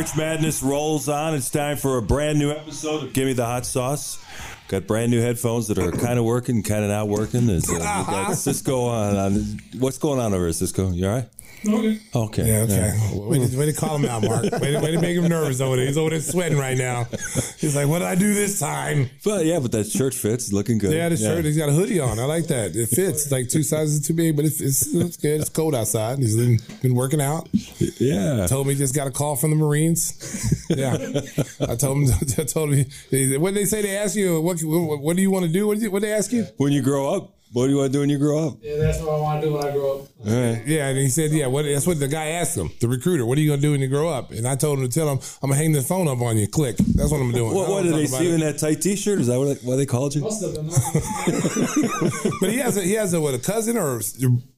March Madness rolls on. It's time for a brand new episode of Give Me the Hot Sauce. Got brand new headphones that are kind of working, kind of not working. There's, uh, we got Cisco on, on. What's going on over there, Cisco? You all right? Okay. Yeah, okay. Way, to, way to call him out, Mark. Way to, way to make him nervous over there. He's over there sweating right now. He's like, what did I do this time? But yeah, but that shirt fits. Looking good. Yeah, the shirt, he's got a hoodie on. I like that. It fits. It's like two sizes too big, but it's, it's, it's good. It's cold outside. He's been, been working out. Yeah. Told me he just got a call from the Marines. Yeah. I told him, I told him, what did they say? They ask you, what, what, what do you want to do? What did they ask you? When you grow up, what do you want to do when you grow up? Yeah, that's what I want to do when I grow up. All right. Yeah, and he said, yeah, what, that's what the guy asked him, the recruiter. What are you going to do when you grow up? And I told him to tell him, I'm going to hang the phone up on you. Click. That's what I'm doing. What, I what did they talk see you in that tight T-shirt? Is that what, why they called you? Must have been. But he has a, he has a, what, a cousin or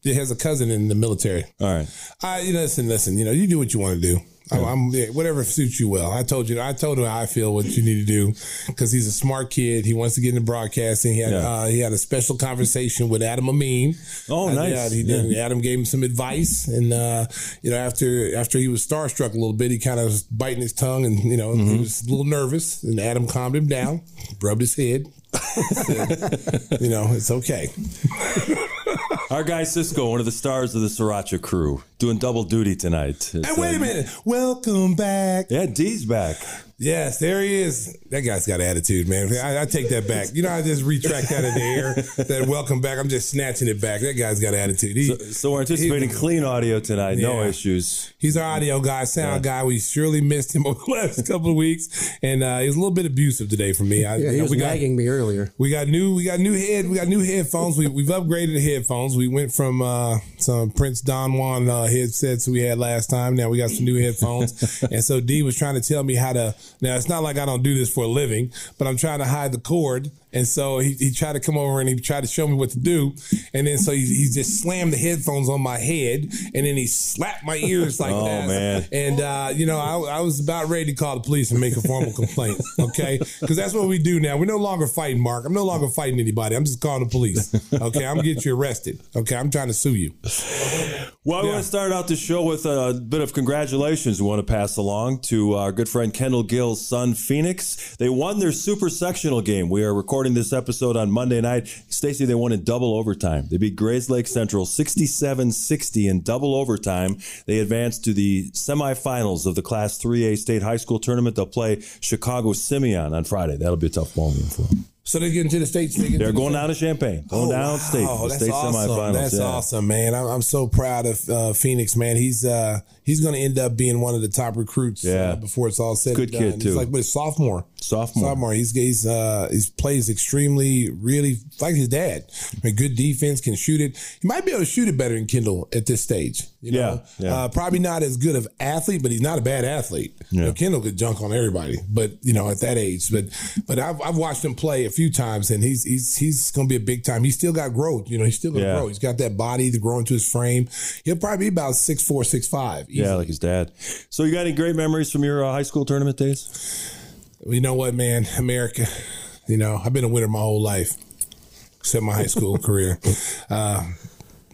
he has a cousin in the military. All right. I, you know, listen, listen, you know, you do what you want to do. I'm, I'm yeah, whatever suits you well. I told you, I told him how I feel what you need to do because he's a smart kid. He wants to get into broadcasting. He had, Yeah. uh, he had a special conversation with Adam Amin. Oh, Uh, nice. He did. Adam gave him some advice, and uh, you know, after after he was starstruck a little bit, he kind of was biting his tongue, and you know, Mm-hmm. he was a little nervous. And Adam calmed him down, rubbed his head. Said, you know, it's okay. Our guy Cisco, one of the stars of the Sriracha crew, doing double duty tonight. It's, Hey, wait a um, minute. Welcome back. Yeah, D's back. Yes, there he is. That guy's got attitude, man. I, I take that back. You know, I just retract that in the air. That welcome back. I'm just snatching it back. That guy's got attitude. He, So we're anticipating he- clean audio tonight. No issues. He's our audio guy, sound guy. We surely missed him over the last couple of weeks, and uh, he was a little bit abusive today for me. I, Yeah, he was we got nagging me earlier. we got new we got new head we got new headphones. We we've upgraded the headphones. We went from uh, some Prince Don Juan uh, headsets we had last time. Now we got some new headphones. and so D was trying to tell me how to. Now it's not like I don't do this for a living, but I'm trying to hide the cord. And so he, he tried to come over and he tried to show me what to do. And then so he, he just slammed the headphones on my head and then he slapped my ears like Oh, that. man. And, uh, you know, I, I was about ready to call the police and make a formal complaint. Okay. Because that's what we do now. We're no longer fighting, Mark. I'm no longer fighting anybody. I'm just calling the police. Okay. I'm get you arrested. Okay. I'm trying to sue you. Well, I want to start out the show with a bit of congratulations we want to pass along to our good friend Kendall Gill's son, Phoenix. They won their super sectional game. We are recording this episode on Monday night. Stacy, they won in double overtime. They beat Grayslake Central 67 60 in double overtime. They advanced to the semifinals of the Class 3A State High School tournament. They'll play Chicago Simeon on Friday. That'll be a tough ball game for them. So they're getting to the states. They They're going down to Champaign, going down state for the Oh, that's state awesome. semifinals. That's yeah. awesome, man. I'm, I'm so proud of uh, Phoenix, man. He's uh, he's going to end up being one of the top recruits. Yeah. uh, before it's all said. Good and done. kid, too. He's like, but it's sophomore. Sophomore. Sophomore. He's he's uh, he's plays extremely, really like his dad. I mean, good defense, can shoot it. He might be able to shoot it better than Kendall at this stage. You know, Yeah, yeah. Uh, probably not as good of athlete, but he's not a bad athlete. You know, Kendall could junk on everybody, but you know, at that age. But but I've, I've watched him play a few times, and he's he's he's going to be a big time. He's still got growth. You know, he's still going to Yeah. grow. He's got that body to grow into his frame. He'll probably be about six four, six five. Yeah, like his dad. So you got any great memories from your uh, high school tournament days? You know what, man? America, you know, I've been a winner my whole life, except my high school career. Uh,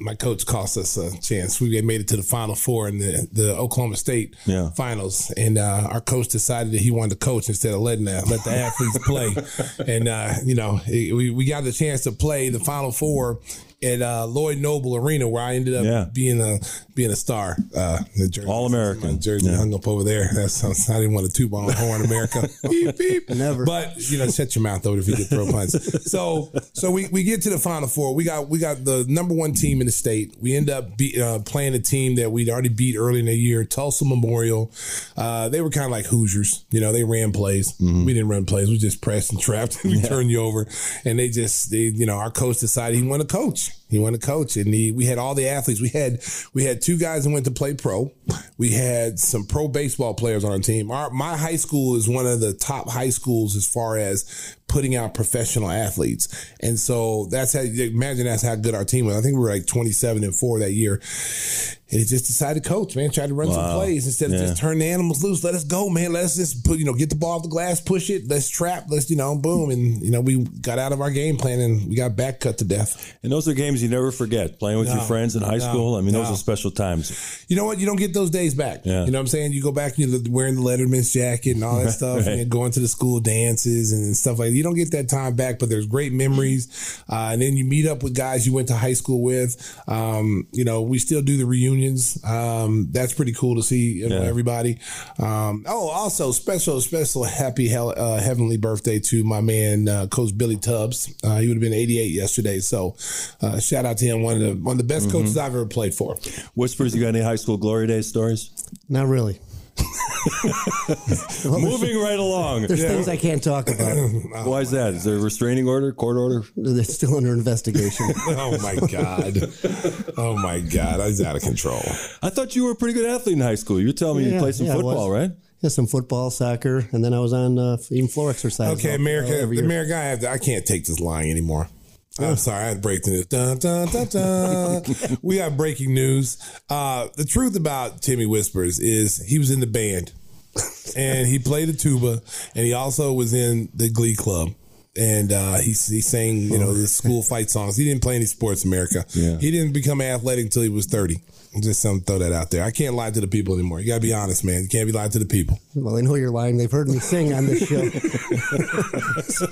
my coach cost us a chance. We had made it to the Final Four in the, the Oklahoma State Yeah. finals, and uh, our coach decided that he wanted to coach instead of letting the, let the athletes play. And uh, you know, it, we we got the chance to play the Final Four at uh, Lloyd Noble Arena, where I ended up Yeah. being a being a star. Uh, the jersey, All-American. my jersey Yeah. hung up over there. That's I didn't want to toot my own horn, America. beep beep. Never. But you know, shut your mouth though if you get throw punch. So so we, we get to the final four. We got we got the number one team in the state. We end up be, uh, playing a team that we'd already beat early in the year, Tulsa Memorial. Uh, they were kind of like Hoosiers. You know, they ran plays. We didn't run plays. We just pressed and trapped. And we turned you over, and they just they you know our coach decided he wanted to coach. Yes. He wanted to coach, and he, we had all the athletes. We had we had two guys that went to play pro. We had some pro baseball players on our team. Our my high school is one of the top high schools as far as putting out professional athletes, and so that's how. Imagine that's how good our team was. I think we were like twenty seven and four that year. And he just decided to coach, man. Tried to run some plays instead of Yeah. just turn the animals loose. Let us go, man. Let's just put, you know, get the ball off the glass, push it. Let's trap. Let's, you know, boom. And, you know, we got out of our game plan and we got back cut to death. And those are games you never forget. Playing with your friends in high no, school. I mean, those are special times. You know what? You don't get those days back. Yeah. You know what I'm saying? You go back and you're wearing the Letterman's jacket and all that stuff Right. and going to the school dances and stuff like that. You don't get that time back, but there's great memories. Uh, and then you meet up with guys you went to high school with. Um, you know, we still do the reunions. Um, that's pretty cool to see you know, Yeah. everybody. Um, oh, also special, special happy hell, uh, heavenly birthday to my man, uh, Coach Billy Tubbs. Uh, he would have been 88 yesterday. So, uh, shout out to him. One of the, one of the best coaches I've ever played for. Whispers, you got any high school glory days stories? Not really. Well, Moving right along. There's things I can't talk about. Why is that? Is there a restraining order, court order? They're still under investigation. Oh my god! Oh my god! I was out of control. I thought you were a pretty good athlete in high school. You were telling me you Yeah, played some yeah, football, right? Yeah, some football, soccer, and then I was on uh, even floor exercise. Okay, all- America, every year. America, I have to, I can't take this lying anymore. I'm sorry, I had to break the news. Dun, dun, dun, dun. we got breaking news. Uh, the truth about Timmy Whispers is he was in the band, and he played the tuba, and he also was in the Glee Club. And uh, he he sang, you know, the school fight songs. He didn't play any sports, America. Yeah. He didn't become athletic until he was thirty. Just some throw that out there. I can't lie to the people anymore. You gotta be honest, man. You can't be lying to the people. Well, they know you're lying. They've heard me sing on this show. so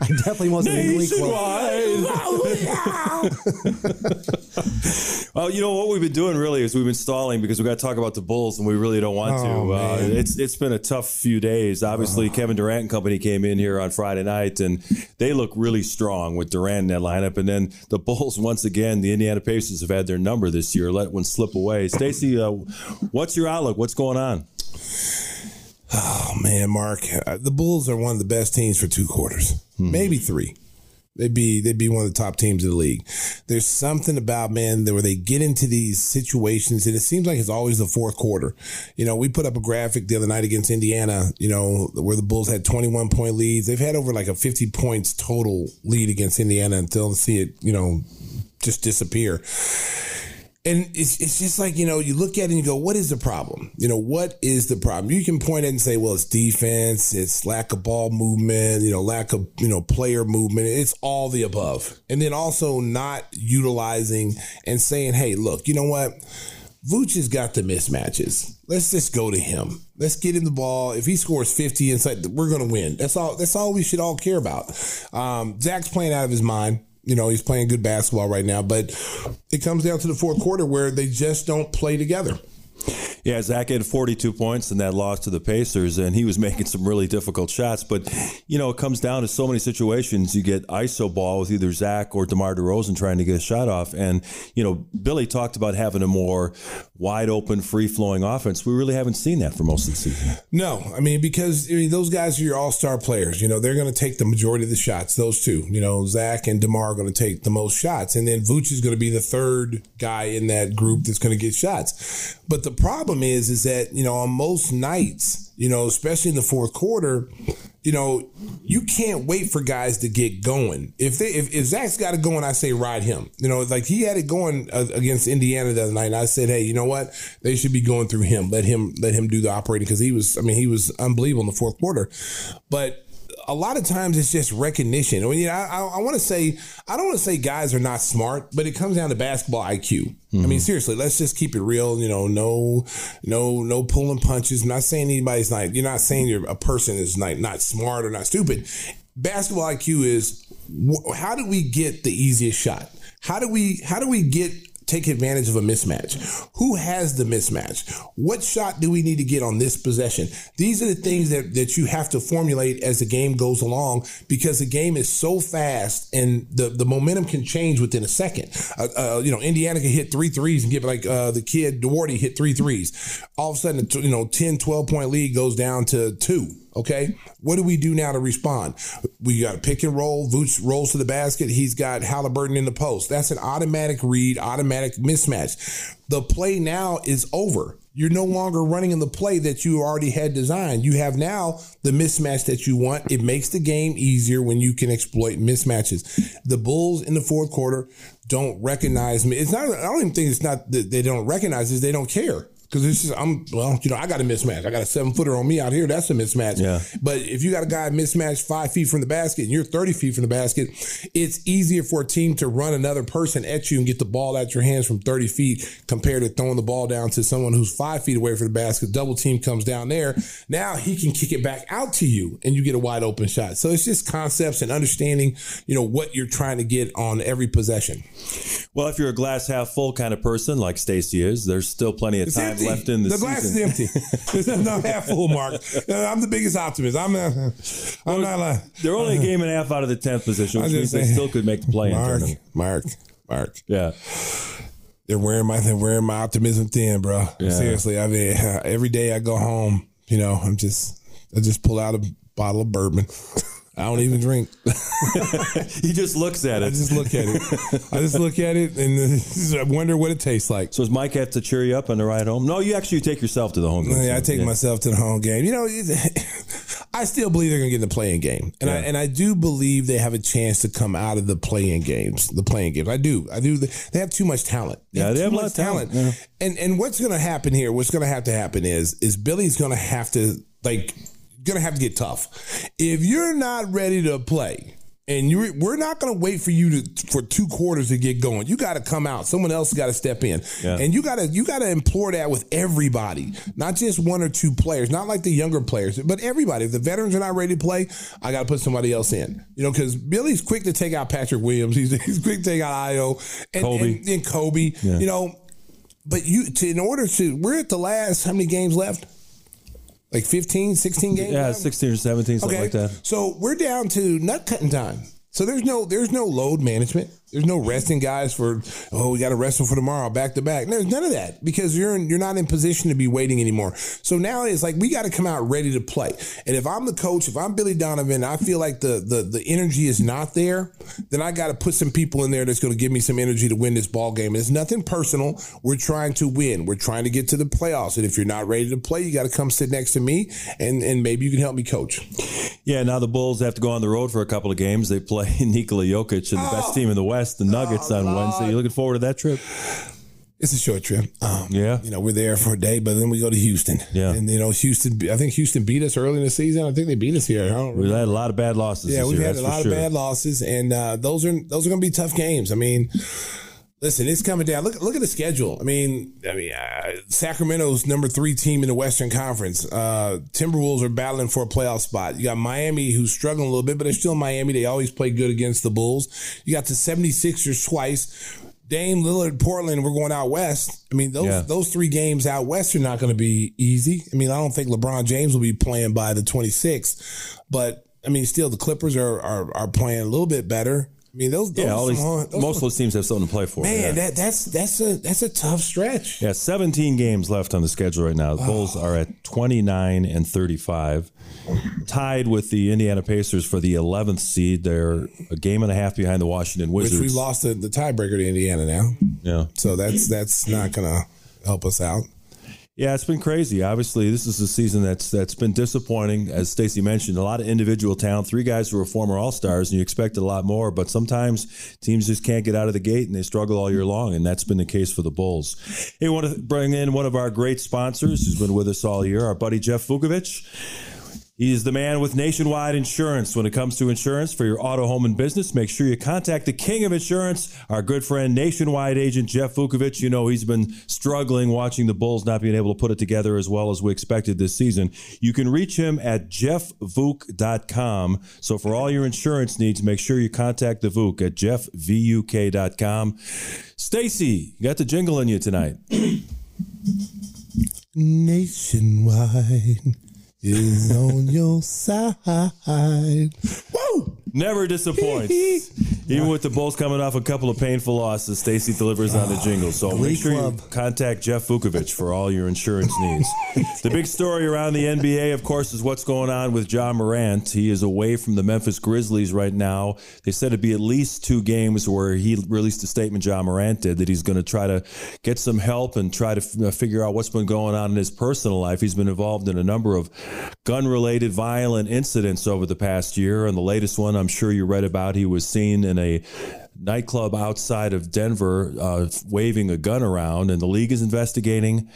I definitely wasn't in Glee Club. well, you know what we've been doing really is we've been stalling because we got to talk about the Bulls and we really don't want Oh, to. Uh, it's it's been a tough few days. Obviously, Kevin Durant and company came in here on Friday night and they look really strong with Durant in that lineup. And then the Bulls once again, the Indiana Pacers have had their number this year. Let one slip away. Stacey, uh, what's your outlook? What's going on? Oh man, Mark, uh, the Bulls are one of the best teams for two quarters, maybe three. They'd be they'd be one of the top teams in the league. There's something about man where they get into these situations, and it seems like it's always the fourth quarter. You know, we put up a graphic the other night against Indiana. You know, where the Bulls had 21 point leads. They've had over like a 50 points total lead against Indiana until see it, you know, just disappear. And it's, it's just like, you know, you look at it and you go, what is the problem? You know, what is the problem? You can point at it and say, well, it's defense, it's lack of ball movement, you know, lack of, you know, player movement. It's all the above. And then also not utilizing and saying, hey, look, you know what? Vooch has got the mismatches. Let's just go to him. Let's get him the ball. If he scores 50 inside, we're going to win. That's all, that's all we should all care about. Um, Zach's playing out of his mind. You know, he's playing good basketball right now, but it comes down to the fourth quarter where they just don't play together. Yeah, Zach had 42 points in that loss to the Pacers, and he was making some really difficult shots. But, you know, it comes down to so many situations. You get ISO ball with either Zach or DeMar DeRozan trying to get a shot off. And, you know, Billy talked about having a more wide open, free flowing offense. We really haven't seen that for most of the season. No, I mean because I mean those guys are your all star players. You know they're going to take the majority of the shots. Those two, you know, Zach and Demar are going to take the most shots, and then Vooch is going to be the third guy in that group that's going to get shots. But the problem problem is, is that you know on most nights, you know, especially in the fourth quarter, you know, you can't wait for guys to get going. If they if, if Zach's got it going, I say ride him. You know, like he had it going uh, against Indiana the other night. I said, hey, you know what? They should be going through him. Let him let him do the operating because he was. I mean, he was unbelievable in the fourth quarter. But a lot of times it's just recognition. I mean, I, I, I want to say I don't want to say guys are not smart, but it comes down to basketball IQ. I mean, mm-hmm. seriously, let's just keep it real. You know, no, no, no pulling punches. I'm not saying anybody's not. You're not saying you're a person is not not smart or not stupid. Basketball IQ is wh- how do we get the easiest shot? How do we how do we get take advantage of a mismatch? Who has the mismatch? What shot do we need to get on this possession? These are the things that, that you have to formulate as the game goes along because the game is so fast and the, the momentum can change within a second. Uh, uh, you know, Indiana can hit three threes and get like uh, the kid Duarte hit three threes. All of a sudden, you know, 10, 12 point lead goes down to two. Okay. What do we do now to respond? We got a pick and roll. Vooch rolls to the basket. He's got Halliburton in the post. That's an automatic read, automatic mismatch. The play now is over. You're no longer running in the play that you already had designed. You have now the mismatch that you want. It makes the game easier when you can exploit mismatches. The Bulls in the fourth quarter don't recognize me. It's not, I don't even think it's not that they don't recognize it, they don't care. Because it's just, I'm, well, you know, I got a mismatch. I got a seven footer on me out here. That's a mismatch. Yeah. But if you got a guy mismatched five feet from the basket and you're 30 feet from the basket, it's easier for a team to run another person at you and get the ball out your hands from 30 feet compared to throwing the ball down to someone who's five feet away from the basket. Double team comes down there. Now he can kick it back out to you and you get a wide open shot. So it's just concepts and understanding, you know, what you're trying to get on every possession. Well, if you're a glass half full kind of person like Stacy is, there's still plenty of time empty. left in the, the glass is empty. It's not half full, Mark. Uh, I'm the biggest optimist. I'm not. I'm not like. They're only a game and a half out of the tenth position, which means they still could make the play Mark. Mark, Mark. Yeah. They're wearing my they're wearing my optimism thin, bro. Yeah. Seriously, I mean, every day I go home, you know, I'm just I just pull out a bottle of bourbon. I don't even drink. He just looks at it. I just look at it. I just look at it and uh, I wonder what it tastes like. So does Mike have to cheer you up on the ride home? No, you actually take yourself to the home game. Yeah, I take Yeah. myself to the home game. You know, I still believe they're going to get in the playing game, and I and I do believe they have a chance to come out of the playing games. The playing games, I do, I do. They have too much talent. Yeah, they have a much lot of talent, yeah. And and what's going to happen here? What's going to have to happen is is Billy's going to have to like to have to get tough. If you're not ready to play. And you we're not going to wait for you to for two quarters to get going. You got to come out. Someone else got to step in. Yeah. And you gotta you gotta implore that with everybody, not just one or two players, not like the younger players, but everybody. If the veterans are not ready to play, I gotta put somebody else in. You know, because Billy's quick to take out Patrick Williams. He's, he's quick to take out Ayo and Coby. and, and Coby. Yeah. You know, but you to in order to we're at the last how many games left? Like 15, 16 games. Yeah, left? 16 or 17, something like that. So we're down to nut cutting time. So there's no there's no load management. There's no resting guys for oh we got to rest them for tomorrow back to back. There's none of that because you're in, you're not in position to be waiting anymore. So now it's like we got to come out ready to play. And if I'm the coach, if I'm Billy Donovan, I feel like the the the energy is not there. Then I got to put some people in there that's going to give me some energy to win this ball game. It's nothing personal. We're trying to win. We're trying to get to the playoffs. And if you're not ready to play, you got to come sit next to me and and maybe you can help me coach. Yeah, now the Bulls have to go on the road for a couple of games. They play Nikola Jokic and the best team in the West, the Nuggets, on Wednesday. You looking forward to that trip? It's a short trip. Um, Yeah. You know, we're there for a day, but then we go to Houston. Yeah. And, you know, Houston, I think Houston beat us early in the season. I think they beat us here. I don't We've remember. had a lot of bad losses. Yeah, we've year, had a lot sure. of bad losses, and uh, those are those are going to be tough games. I mean, listen, it's coming down. Look look at the schedule. I mean, I mean, uh, Sacramento's number three team in the Western Conference. Uh, Timberwolves are battling for a playoff spot. You got Miami, who's struggling a little bit, but they're still Miami. They always play good against the Bulls. You got the 76ers twice. Dame Lillard, Portland, we're going out west. I mean, those Yeah. those three games out west are not going to be easy. I mean, I don't think LeBron James will be playing by the 26th, but I mean, still the Clippers are are, are playing a little bit better. I mean, those, those Yeah, all these, hard- those most of those teams have something to play for. man, yeah. that that's that's a that's a tough stretch. Yeah, 17 games left on the schedule right now. The Bulls are at 29 and 35, tied with the Indiana Pacers for the 11th seed. They're a game and a half behind the Washington Which Wizards. we lost the, the tiebreaker to Indiana now, Yeah. so that's that's not going to help us out. Yeah, it's been crazy. Obviously, this is a season that's that's been disappointing. As Stacy mentioned, a lot of individual talent. Three guys who are former All Stars, and you expected a lot more. But sometimes teams just can't get out of the gate, and they struggle all year long. And that's been the case for the Bulls. Hey, we want to bring in one of our great sponsors who's been with us all year, our buddy Jeff Vukovich. He is the man with nationwide insurance. When it comes to insurance for your auto, home, and business, make sure you contact the king of insurance, our good friend, nationwide agent Jeff Vukovich. You know, he's been struggling watching the Bulls not being able to put it together as well as we expected this season. You can reach him at jeffvuk.com. So for all your insurance needs, make sure you contact the Vuk at jeffvuk.com. Stacy, you got the jingle in you tonight. Nationwide is on your side. Woo! Never disappoints. Even with the Bulls coming off a couple of painful losses, Stacy delivers on the jingle. So Glee make sure you contact Jeff Vukovich for all your insurance needs. the big story around the NBA, of course, is what's going on with Ja Morant. He is away from the Memphis Grizzlies right now. They said it'd be at least two games where he released a statement, Ja Morant did, that he's going to try to get some help and try to f- uh, figure out what's been going on in his personal life. He's been involved in a number of gun related violent incidents over the past year. And the latest one, I'm sure you read about, he was seen in a nightclub outside of Denver uh, waving a gun around, and the league is investigating.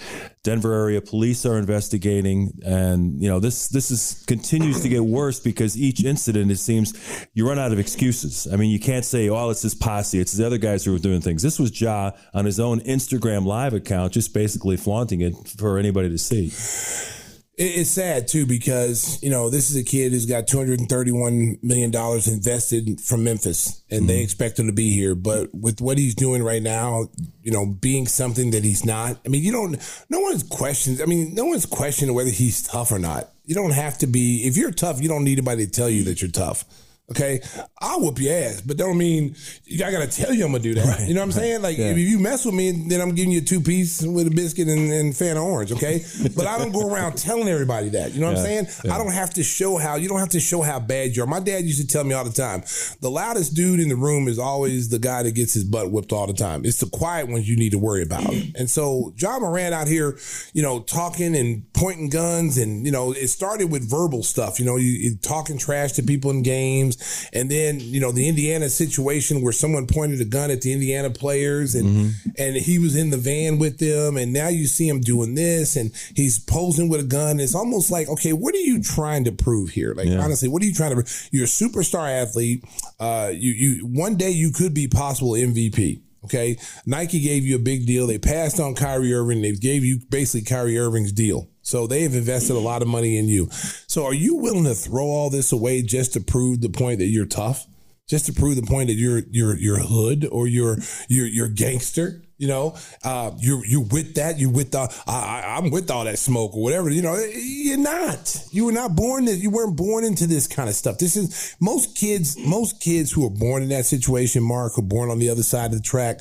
Denver area police are investigating, and you know this this is continues to get worse because each incident it seems you run out of excuses. I mean, you can't say, "Oh, it's his posse, it's the other guys who are doing things." This was Ja on his own Instagram live account, just basically flaunting it for anybody to see. It- It's sad too because you know this is a kid who's got two hundred and thirty-one million dollars invested from Memphis, and they mm-hmm. expect him to be here. But with what he's doing right now, you know, being something that he's not. I mean, you don't. No one's questions. I mean, no one's questioning whether he's tough or not. You don't have to be. If you're tough, you don't need anybody to tell you that you're tough. Okay, I'll whoop your ass, but don't mean I gotta tell you I'm gonna do that. you know what I'm saying? Like if you mess with me, then I'm giving you a two piece with a biscuit and, and fan of orange. Okay, but I don't go around telling everybody that. You know what I'm Yeah, saying? I don't have to show how you don't have to show how bad you are. My dad used to tell me all the time, the loudest dude in the room is always the guy that gets his butt whipped all the time. It's the quiet ones you need to worry about. And so Ja Morant out here, you know, talking and pointing guns, and you know, it started with verbal stuff. You know, you, you talking trash to people in games, and then you know the Indiana situation where someone pointed a gun at the Indiana players, and and he was in the van with them, and now you see him doing this, and he's posing with a gun. It's almost like, okay, what are you trying to prove here? Like honestly, what are you trying to? You're a superstar athlete. Uh, you you one day you could be possible MVP. Okay, Nike gave you a big deal. They passed on Kyrie Irving. They gave you basically Kyrie Irving's deal. So they have invested a lot of money in you. So are you willing to throw all this away just to prove the point that you're tough? Just to prove the point that you're you're you're hood or you're you're you're gangster? You know, uh, you're you're with that. You're with the. I, I'm with all that smoke or whatever. You know, you're not. You were not born. To, you weren't born into this kind of stuff. This is most kids. Most kids who are born in that situation, Mark, are born on the other side of the track,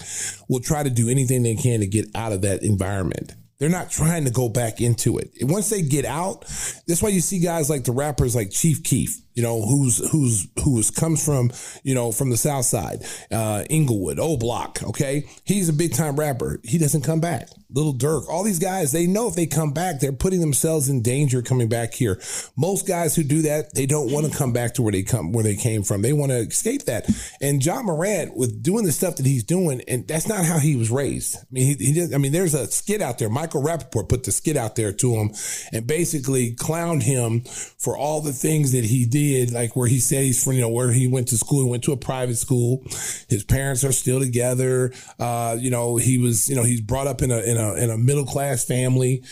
will try to do anything they can to get out of that environment. They're not trying to go back into it. Once they get out, that's why you see guys like the rappers like Chief Keef, you know, who's who's who's comes from, you know, from the South Side, uh, Englewood, O Block. Okay, he's a big time rapper. He doesn't come back. Lil Durk, all these guys, they know if they come back, they're putting themselves in danger coming back here. Most guys who do that, they don't want to come back to where they come where they came from. They want to escape that. And Ja Morant, with doing the stuff that he's doing, and that's not how he was raised. I mean, he, he did. I mean, there's a skit out there. Michael Rapaport put the skit out there to him, and basically clowned him for all the things that he did, like where he said he's from, you know, where he went to school. He went to a private school. His parents are still together. Uh, you know, he was, you know, he's brought up in a in a in a middle class family.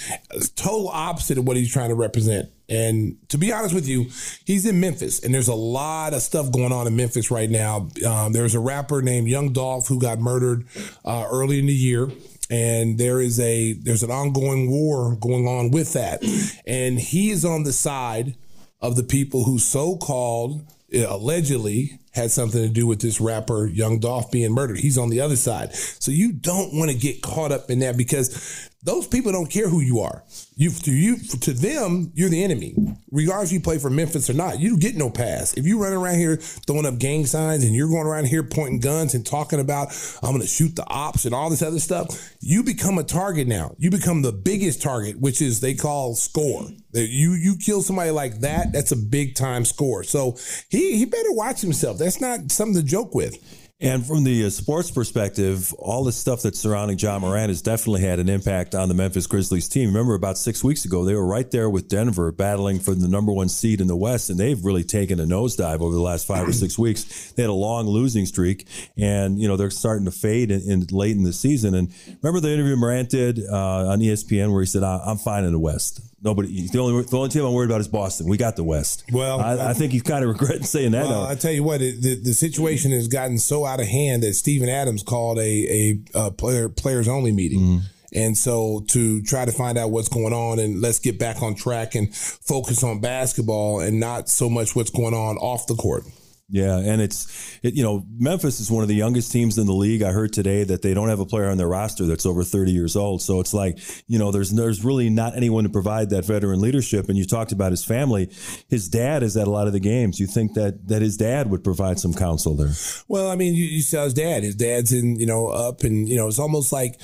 Total opposite of what he's trying to represent. And to be honest with you, he's in Memphis, and there's a lot of stuff going on in Memphis right now. Um, there's a rapper named Young Dolph who got murdered uh, early in the year, and there is a there's an ongoing war going on with that, and he is on the side of the people who so called allegedly had something to do with this rapper Young Dolph being murdered. He's on the other side. So you don't want to get caught up in that because those people don't care who you are. You to you to them, you're the enemy. Regardless if you play for Memphis or not, you get no pass. If you run around here throwing up gang signs and you're going around here pointing guns and talking about I'm going to shoot the ops and all this other stuff, you become a target now. You become the biggest target, which is they call score. You you kill somebody like that, that's a big time score. So he he better watch himself. That's not something to joke with. And from the uh, sports perspective, all the stuff that's surrounding Ja Morant has definitely had an impact on the Memphis Grizzlies team. Remember, about six weeks ago, they were right there with Denver battling for the number one seed in the West, and they've really taken a nosedive over the last five or six weeks. They had a long losing streak, and you know they're starting to fade in, in late in the season. And remember the interview Morant did uh, on ESPN where he said, "I'm fine in the West." Nobody. The only the only team I'm worried about is Boston. We got the West. Well, I, I think he's kind of regretting saying that. Well, I tell you what, it, the the situation has gotten so out of hand that Steven Adams called a a, a player players only meeting. Mm-hmm. And so to try to find out what's going on and let's get back on track and focus on basketball and not so much what's going on off the court. Yeah, and it's it, you know Memphis is one of the youngest teams in the league. I heard today that they don't have a player on their roster that's over 30 years old. So it's like you know there's there's really not anyone to provide that veteran leadership. And you talked about his family. His dad is at a lot of the games. You think that that his dad would provide some counsel there? Well, I mean, you, you saw his dad. His dad's in you know up, and you know it's almost like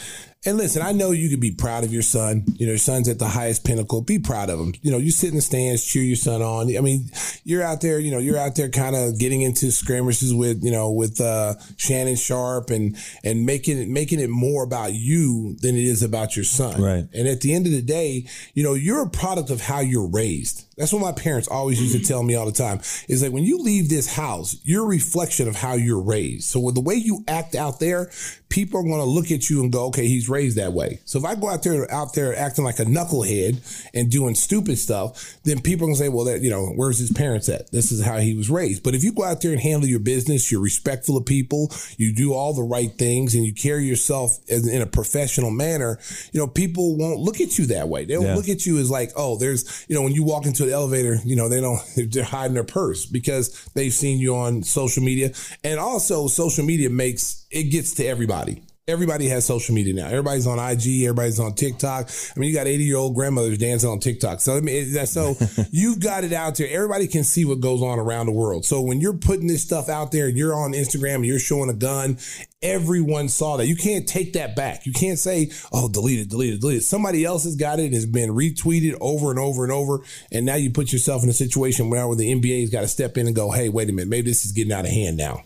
and listen, I know you can be proud of your son. You know, your son's at the highest pinnacle. Be proud of him. You know, you sit in the stands, cheer your son on. I mean, you're out there, you know, you're out there kind of getting into skirmishes with, you know, with uh, Shannon Sharpe and and making it making it more about you than it is about your son. Right. And at the end of the day, you know, you're a product of how you're raised. That's what my parents always used to tell me all the time. Is like when you leave this house, you're a reflection of how you're raised. So with the way you act out there, people are going to look at you and go, okay, he's raised that way. So if I go out there, out there acting like a knucklehead and doing stupid stuff, then people are going to say, well, that, you know, where's his parents at? This is how he was raised. But if you go out there and handle your business, you're respectful of people, you do all the right things and you carry yourself in, in a professional manner, you know, people won't look at you that way. They'll Yeah. look at you as like, oh, there's, you know, when you walk into the elevator, you know, they don't, they're hiding their purse because they've seen you on social media. And also social media makes, it gets to everybody. Everybody has social media now. Everybody's on IG. Everybody's on TikTok. I mean, you got 80 year old grandmothers dancing on TikTok. So, I mean, so you've got it out there. Everybody can see what goes on around the world. So when you're putting this stuff out there and you're on Instagram and you're showing a gun, everyone saw that. You can't take that back. You can't say, oh, delete it, delete it, delete it. Somebody else has got it and has been retweeted over and over and over. And now you put yourself in a situation where, the NBA's got to step in and go, hey, wait a minute, maybe this is getting out of hand now.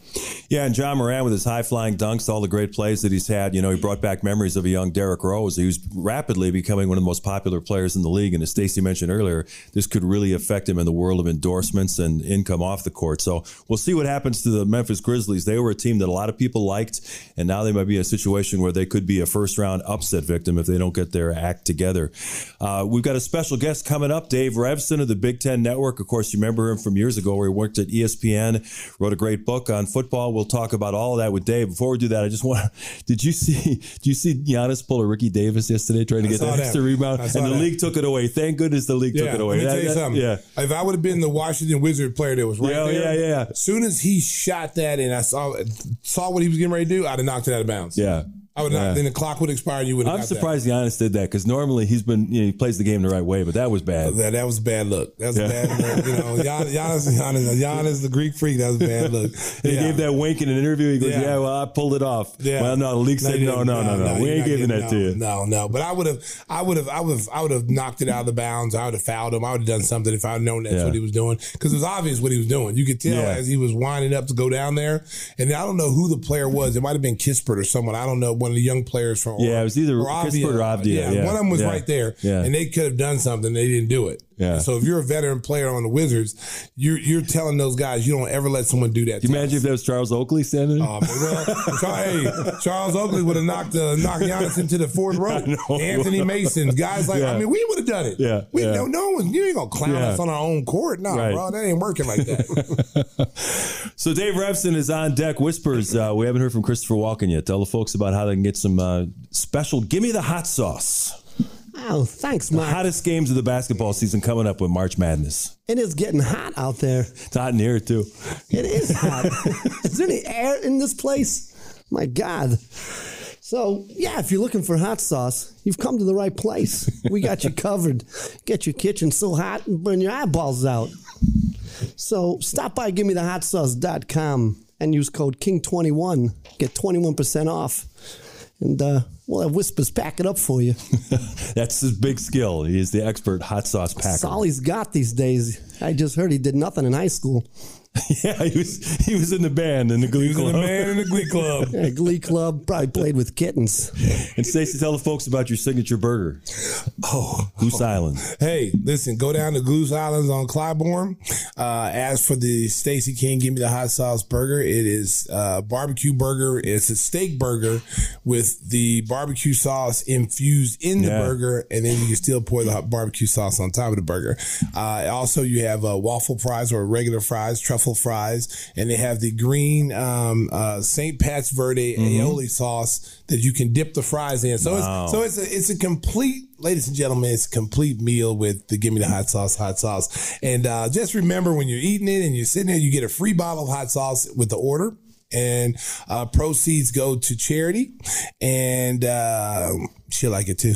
Yeah, and Ja Morant with his high flying dunks, all the great plays that he's had. You know, he brought back memories of a young Derrick Rose. He was rapidly becoming one of the most popular players in the league. And as Stacey mentioned earlier, this could really affect him in the world of endorsements and income off the court. So we'll see what happens to the Memphis Grizzlies. They were a team that a lot of people liked, and now they might be in a situation where they could be a first round upset victim if they don't get their act together. Uh, we've got a special guest coming up, Dave Revsine of the Big Ten Network. Of course, you remember him from years ago where he worked at ESPN, wrote a great book on football. We'll talk about all of that with Dave. Before we do that, I just want did you see did you see Giannis pull a Ricky Davis yesterday trying to I get that. extra rebound? And the that. league took it away. Thank goodness the league took it away. Let me That- tell you that- something. yeah. If I would have been the Washington Wizard player that was right Yeah, there, yeah, yeah. As soon as he shot that and I saw saw what he was getting ready to do, I'd have knocked it out of bounds. Yeah. I would Yeah. not. Then the clock would expire. You would. I'm surprised Giannis did that because normally he's been you know, he plays the game the right way, but that was bad. That. that that was a bad look. That was Yeah. a bad look. You know, Gian- Giannis, Giannis, Giannis, the Greek freak. That was a bad look. He Yeah. gave that wink in an interview. He goes, Yeah. "Yeah, well, I pulled it off." Yeah. Well, no, the league said, you "No, didn't. no, no, no, we ain't giving getting- that to no, you." No, no. But I would have, I would have, I would have, I would have knocked it out of the bounds. I would have fouled him. I would have done something if I'd known that's what he was doing because it was obvious what he was doing. You could tell as he was winding up to go down there. And I don't know who the player was. It might have been Kispert or someone. I don't know. One of the young players from Yeah, it was either Kispert or Avdija, yeah. one of them was Yeah. right there. Yeah. and they could have done something. They didn't do it. Yeah. So if you're a veteran player on the Wizards, you're you're telling those guys you don't ever let someone do that. You imagine us. if that was Charles Oakley standing? there? Oh, man, well, Char- hey, Charles Oakley would have knocked uh, knocked Giannis into the fourth row. Anthony Mason, guys like Yeah. I mean, we would have done it. Yeah, we yeah. no, no one. You ain't gonna clown Yeah. us on our own court, no, Right. bro. That ain't working like that. So Dave Revsine is on deck. Whispers. Uh, we haven't heard from Christopher Walken yet. Tell the folks about how they can get some uh, special. Give me the hot sauce. Oh, thanks, The Mark. hottest games of the basketball season coming up with March Madness. It is getting hot out there. It's hot in here too. It is hot. is there any air in this place? My God. So, yeah, if you're looking for hot sauce, you've come to the right place. We got you covered. Get your kitchen so hot and burn your eyeballs out. So, stop by givemethehot and use code KING21. Get 21% off. And uh, we'll have Whispers pack it up for you. That's his big skill. He's the expert hot sauce packer. That's all he's got these days. I just heard he did nothing in high school. yeah, he was he was in the band in the Glee He was Club. in the man in the Glee Club. Yeah, Glee Club probably played with kittens. And Stacy, tell the folks about your signature burger, Oh, Goose Island. Hey, listen, go down to Goose Islands on Clybourne. Uh, as for the Stacy King, give me the hot sauce burger. It is uh, barbecue burger. It's a steak burger with the barbecue sauce infused in the Yeah. burger, and then you can still pour the hot barbecue sauce on top of the burger. Uh, also, you have uh, waffle fries or regular fries, truffle fries, and they have the green um, uh, St. Pat's Verde aioli sauce that you can dip the fries in. So Wow. it's so it's a it's a complete ladies and gentlemen, it's a complete meal with the give me the hot sauce, hot sauce. And uh, just remember when you're eating it and you're sitting there, you get a free bottle of hot sauce with the order. And uh, proceeds go to charity, and uh, she'll like it too.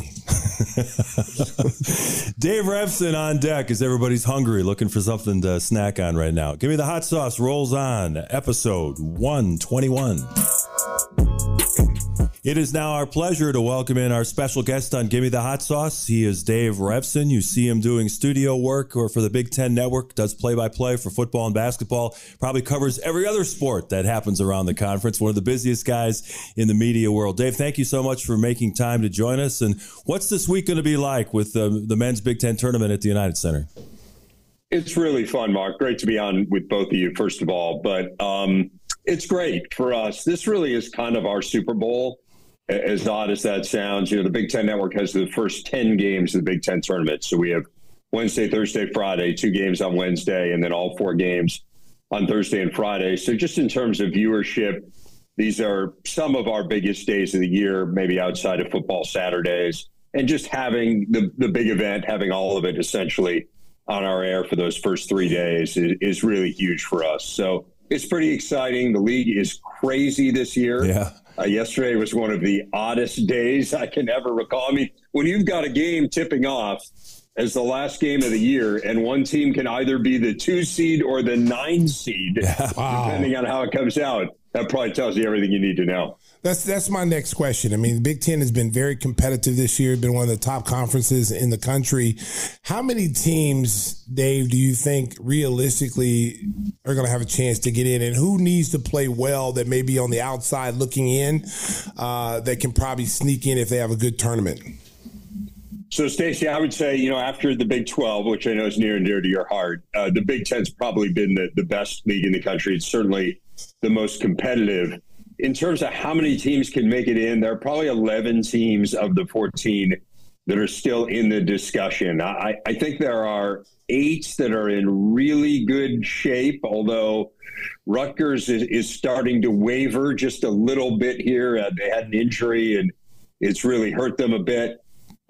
Dave Revsine on deck as everybody's hungry, looking for something to snack on right now. Give me the hot sauce. Rolls on episode one twenty one. It is now our pleasure to welcome in our special guest on Gimme the Hot Sauce. He is Dave Revsine. You see him doing studio work or for the Big Ten Network, does play by play for football and basketball, probably covers every other sport that happens around the conference. One of the busiest guys in the media world. Dave, thank you so much for making time to join us. And what's this week going to be like with uh, the men's Big Ten tournament at the United Center? It's really fun, Mark. Great to be on with both of you, first of all. But um, it's great for us. This really is kind of our Super Bowl, as odd as that sounds. You know, the Big Ten Network has the first 10 games of the Big Ten tournament. So we have Wednesday, Thursday, Friday, two games on Wednesday, and then all four games on Thursday and Friday. So just in terms of viewership, these are some of our biggest days of the year, maybe outside of football Saturdays. And just having the, the big event, having all of it essentially on our air for those first three days is, is really huge for us. So it's pretty exciting. The league is crazy this year. Yeah. Uh, yesterday was one of the oddest days I can ever recall. I mean, when you've got a game tipping off as the last game of the year, and one team can either be the two seed or the nine seed, depending on how it comes out, that probably tells you everything you need to know. That's that's my next question. I mean, the Big Ten has been very competitive this year. Been one of the top conferences in the country. How many teams, Dave, do you think realistically are going to have a chance to get in, and who needs to play well that may be on the outside looking in uh, that can probably sneak in if they have a good tournament? So, Stacy, I would say, you know, after the Big 12, which I know is near and dear to your heart, uh, the Big Ten's probably been the, the best league in the country. It's certainly the most competitive. In terms of how many teams can make it in, there are probably 11 teams of the 14 that are still in the discussion. I, I think there are eight that are in really good shape, although Rutgers is, is starting to waver just a little bit here. Uh, they had an injury and it's really hurt them a bit.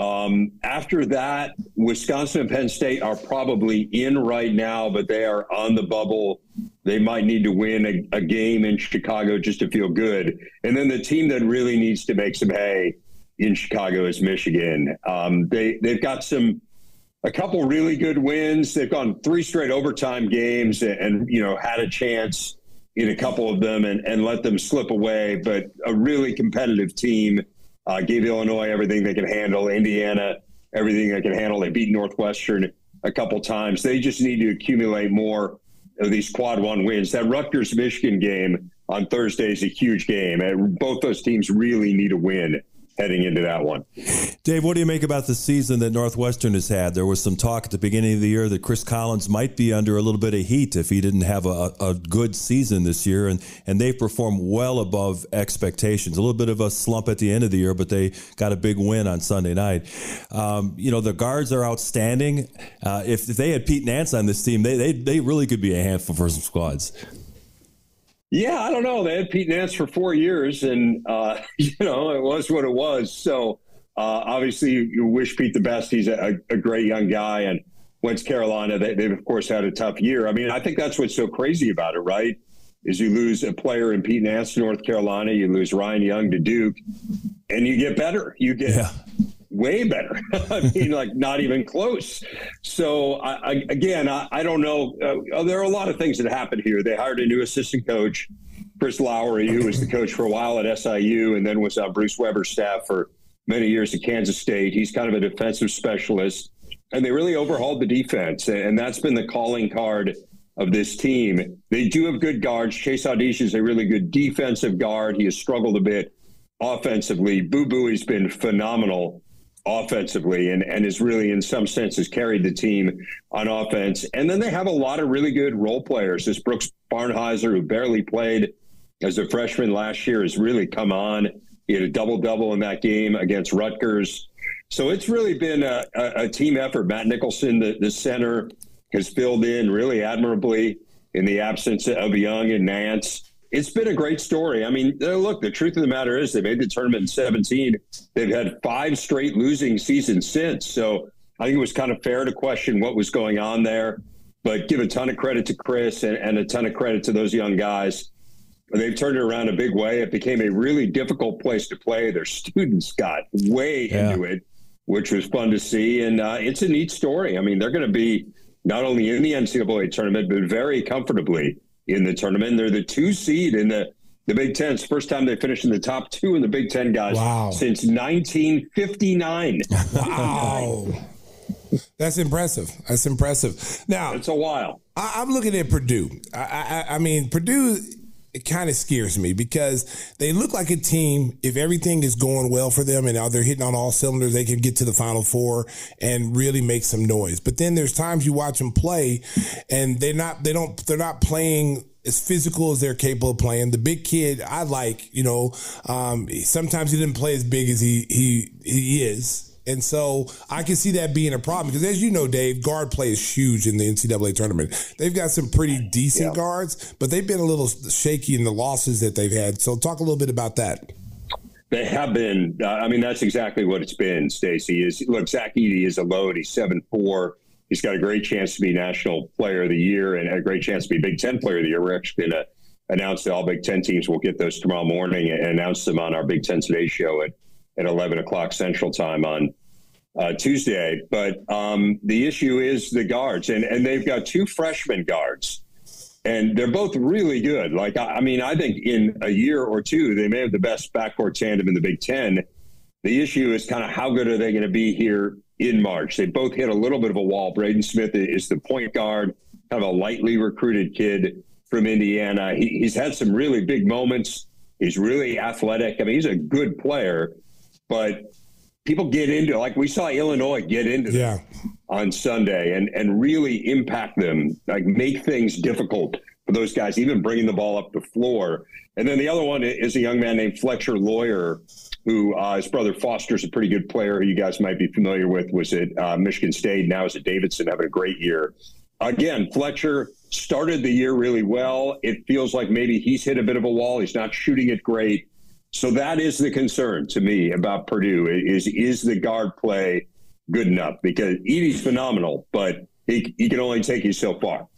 Um, after that, Wisconsin and Penn State are probably in right now, but they are on the bubble. They might need to win a, a game in Chicago just to feel good. And then the team that really needs to make some hay in Chicago is Michigan. Um, they they've got some a couple really good wins. They've gone three straight overtime games and, and you know had a chance in a couple of them and, and let them slip away. But a really competitive team uh, gave Illinois everything they can handle. Indiana everything they can handle. They beat Northwestern a couple times. They just need to accumulate more of these quad one wins. That Rutgers Michigan game on Thursday is a huge game. And both those teams really need a win heading into that one. Dave, what do you make about the season that Northwestern has had? There was some talk at the beginning of the year that Chris Collins might be under a little bit of heat if he didn't have a, a good season this year, and, and they've performed well above expectations. A little bit of a slump at the end of the year, but they got a big win on Sunday night. Um, you know, the guards are outstanding. Uh, if, if they had Pete Nance on this team, they, they, they really could be a handful for some squads. Yeah, I don't know. They had Pete Nance for four years, and uh, you know it was what it was. So uh, obviously, you, wish Pete the best. He's a, a, great young guy, and went to Carolina. They, have of course had a tough year. I mean, I think that's what's so crazy about it, right? is you lose a player in Pete Nance to North Carolina, you lose Ryan Young to Duke, and you get better. You get yeah. Way better. I mean, like not even close. So I, I, again, I, I, don't know. Uh, there are a lot of things that happened here. They hired a new assistant coach, Chris Lowery, who was the coach for a while at SIU, and then was on Bruce Weber's staff for many years at Kansas State. He's kind of a defensive specialist, and they really overhauled the defense, and that's been the calling card of this team. They do have good guards. Chase Audige is a really good defensive guard. He has struggled a bit offensively. Boo Boo has been phenomenal offensively and, and is really in some senses carried the team on offense. And then they have a lot of really good role players. This Brooks Barnhizer, who barely played as a freshman last year, has really come on. He had a double double in that game against Rutgers. So it's really been a, a, a team effort. Matt Nicholson, the, the center, has filled in really admirably in the absence of Young and Nance. It's been a great story. I mean, uh, look, the truth of the matter is they made the tournament in 17. They've had five straight losing seasons since. So I think it was kind of fair to question what was going on there, but give a ton of credit to Chris and, and a ton of credit to those young guys. They've turned it around a big way. It became a really difficult place to play. Their students got way yeah. into it, which was fun to see. And uh, it's a neat story. I mean, they're going to be not only in the NCAA tournament, but very comfortably in the tournament. They're the two seed in the, the Big Ten. It's the first time they finished in the top two in the Big Ten, guys, wow. since 1959. Wow. That's impressive. That's impressive. Now it's a while. I, am looking at Purdue. I, I, I mean, Purdue it kind of scares me because they look like a team. If everything is going well for them and they're hitting on all cylinders, they can get to the final four and really make some noise. But then there's times you watch them play and they're not, they don't, they're not playing as physical as they're capable of playing. The big kid I like, you know, um, sometimes he didn't play as big as he, he, he is and so I can see that being a problem because, as you know, Dave, guard play is huge in the NCAA tournament. They've got some pretty decent yeah. guards, but they've been a little shaky in the losses that they've had. So, talk a little bit about that. They have been. Uh, I mean, that's exactly what it's been. Stacy is look. Zach Edey is a load. He's seven four. He's got a great chance to be National Player of the Year and a great chance to be Big Ten Player of the Year. We're actually going to announce that all Big Ten teams will get those tomorrow morning and announce them on our Big Ten Today show at at 11 o'clock Central Time on uh, Tuesday. But um, the issue is the guards, and, and they've got two freshman guards, and they're both really good. Like, I, I mean, I think in a year or two, they may have the best backcourt tandem in the Big Ten. The issue is kind of how good are they going to be here in March? They both hit a little bit of a wall. Braden Smith is the point guard, kind of a lightly recruited kid from Indiana. He, he's had some really big moments. He's really athletic. I mean, he's a good player, but people get into like we saw Illinois get into yeah. on Sunday and and really impact them, like make things difficult for those guys, even bringing the ball up the floor. And then the other one is a young man named Fletcher Loyer, who uh, his brother Foster's a pretty good player who you guys might be familiar with. Was at uh, Michigan State, now is at Davidson, having a great year. Again, Fletcher started the year really well. It feels like maybe he's hit a bit of a wall. He's not shooting it great. So that is the concern to me about Purdue is is the guard play good enough? Because Edey's phenomenal, but he, he can only take you so far.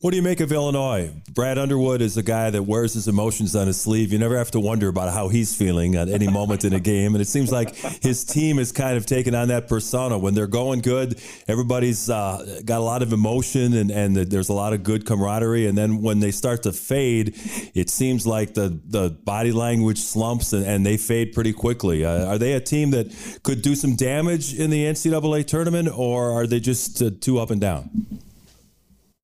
What do you make of Illinois? Brad Underwood is a guy that wears his emotions on his sleeve. You never have to wonder about how he's feeling at any moment in a game. And it seems like his team has kind of taken on that persona. When they're going good, everybody's uh, got a lot of emotion and, and there's a lot of good camaraderie. And then when they start to fade, it seems like the, the body language slumps and, and they fade pretty quickly. Uh, are they a team that could do some damage in the NCAA tournament, or are they just uh, too up and down?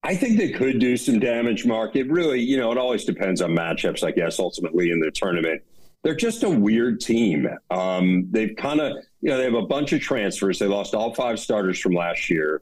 I think they could do some damage, Mark. It really, you know, it always depends on matchups, I guess, ultimately in the tournament. They're just a weird team. Um, they've kind of, you know, they have a bunch of transfers. They lost all five starters from last year.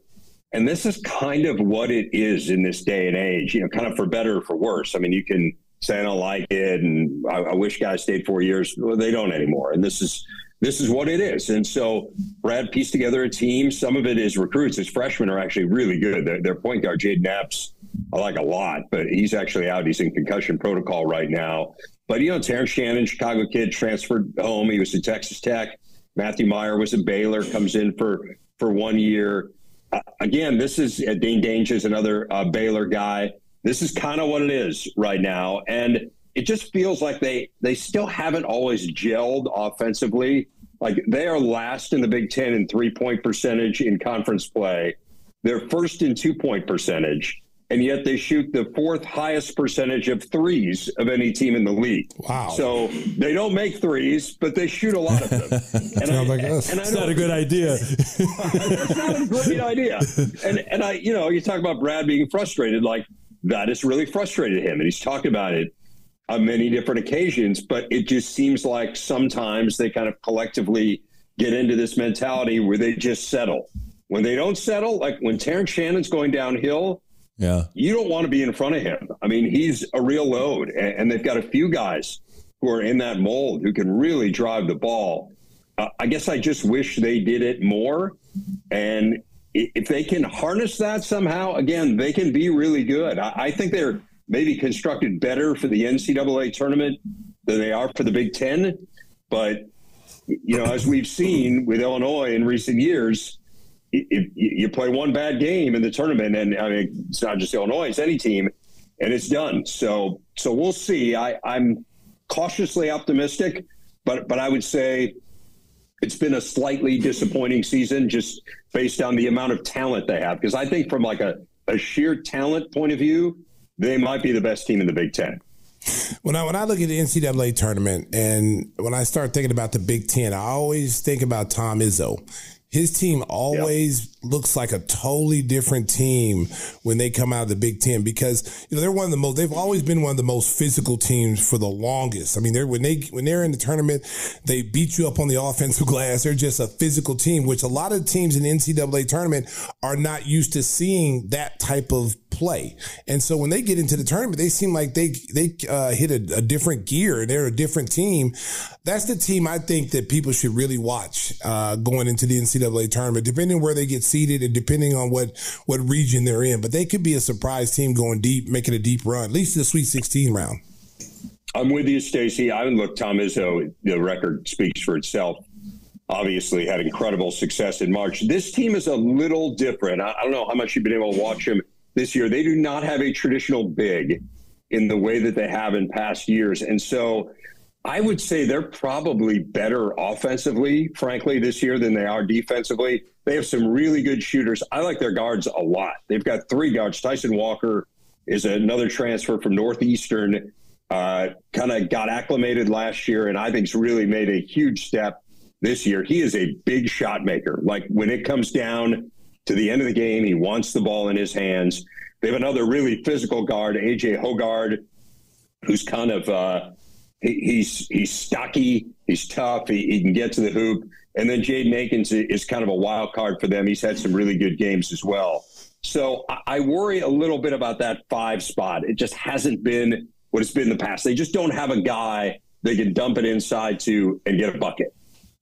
And this is kind of what it is in this day and age, you know, kind of for better or for worse. I mean, you can say I don't like it and I, I wish guys stayed four years. Well, they don't anymore. And this is this is what it is. And so Brad pieced together a team. Some of it is recruits. His freshmen are actually really good. Their, their point guard, Jayden Epps, I like a lot, but he's actually out. He's in concussion protocol right now. But, you know, Terrence Shannon, Chicago kid, transferred home. He was at Texas Tech. Matthew Mayer was at Baylor, comes in for, for one year. Uh, again, this is uh, Dain Dainja is another uh, Baylor guy. this is kind of what it is right now. And it just feels like they they still haven't always gelled offensively. Like they are last in the Big Ten in three point percentage in conference play. They're first in two point percentage, and yet they shoot the fourth highest percentage of threes of any team in the league. Wow! So they don't make threes, but they shoot a lot of them. And Sounds I, like us. And That's not a good idea. that's not a great idea. And and I, you know, you talk about Brad being frustrated. Like that has really frustrated him, and he's talked about it on many different occasions. But it just seems like sometimes they kind of collectively get into this mentality where they just settle. When they don't settle, like when Terrence Shannon's going downhill, yeah, you don't want to be in front of him. I mean, he's a real load, and, and they've got a few guys who are in that mold who can really drive the ball. Uh, I guess I just wish they did it more. And if they can harness that somehow, again, they can be really good. I, I think they're maybe constructed better for the NCAA tournament than they are for the Big Ten. But, you know, as we've seen with Illinois in recent years, if you play one bad game in the tournament, and I mean, it's not just Illinois, it's any team, and it's done. So, so we'll see. I, I'm cautiously optimistic, but but I would say it's been a slightly disappointing season just based on the amount of talent they have. Because I think from like a, a sheer talent point of view, they might be the best team in the Big Ten. When I when I look at the NCAA tournament and when I start thinking about the Big Ten, I always think about Tom Izzo his team always yep. Looks like a totally different team when they come out of the Big Ten because you know they're one of the most. They've always been one of the most physical teams for the longest. I mean, they're when they when they're in the tournament, they beat you up on the offensive glass. They're just a physical team, which a lot of teams in the NCAA tournament are not used to seeing that type of play. And so when they get into the tournament, they seem like they they uh, hit a, a different gear. They're a different team. That's the team I think that people should really watch uh, going into the NCAA tournament, depending where they get seated and depending on what what region they're in. But they could be a surprise team going deep, making a deep run, at least the Sweet 16 round. I'm with you, Stacy. I haven't looked Tom Izzo. The record speaks for itself. Obviously, had incredible success in March. This team is a little different. I, I don't know how much you've been able to watch them this year. They do not have a traditional big in the way that they have in past years, and so I would say they're probably better offensively, frankly, this year than they are defensively. They have some really good shooters. I like their guards a lot. They've got three guards. Tyson Walker is another transfer from Northeastern. Uh, kind of got acclimated last year, and I think's really made a huge step this year. He is a big shot maker. Like when it comes down to the end of the game, he wants the ball in his hands. They have another really physical guard, AJ Hoggard, who's kind of uh, he, he's he's stocky, he's tough, he, he, can get to the hoop. And then Jaden Akins is kind of a wild card for them. He's had some really good games as well. So I worry a little bit about that five spot. It just hasn't been what it's been in the past. They just don't have a guy they can dump it inside to and get a bucket.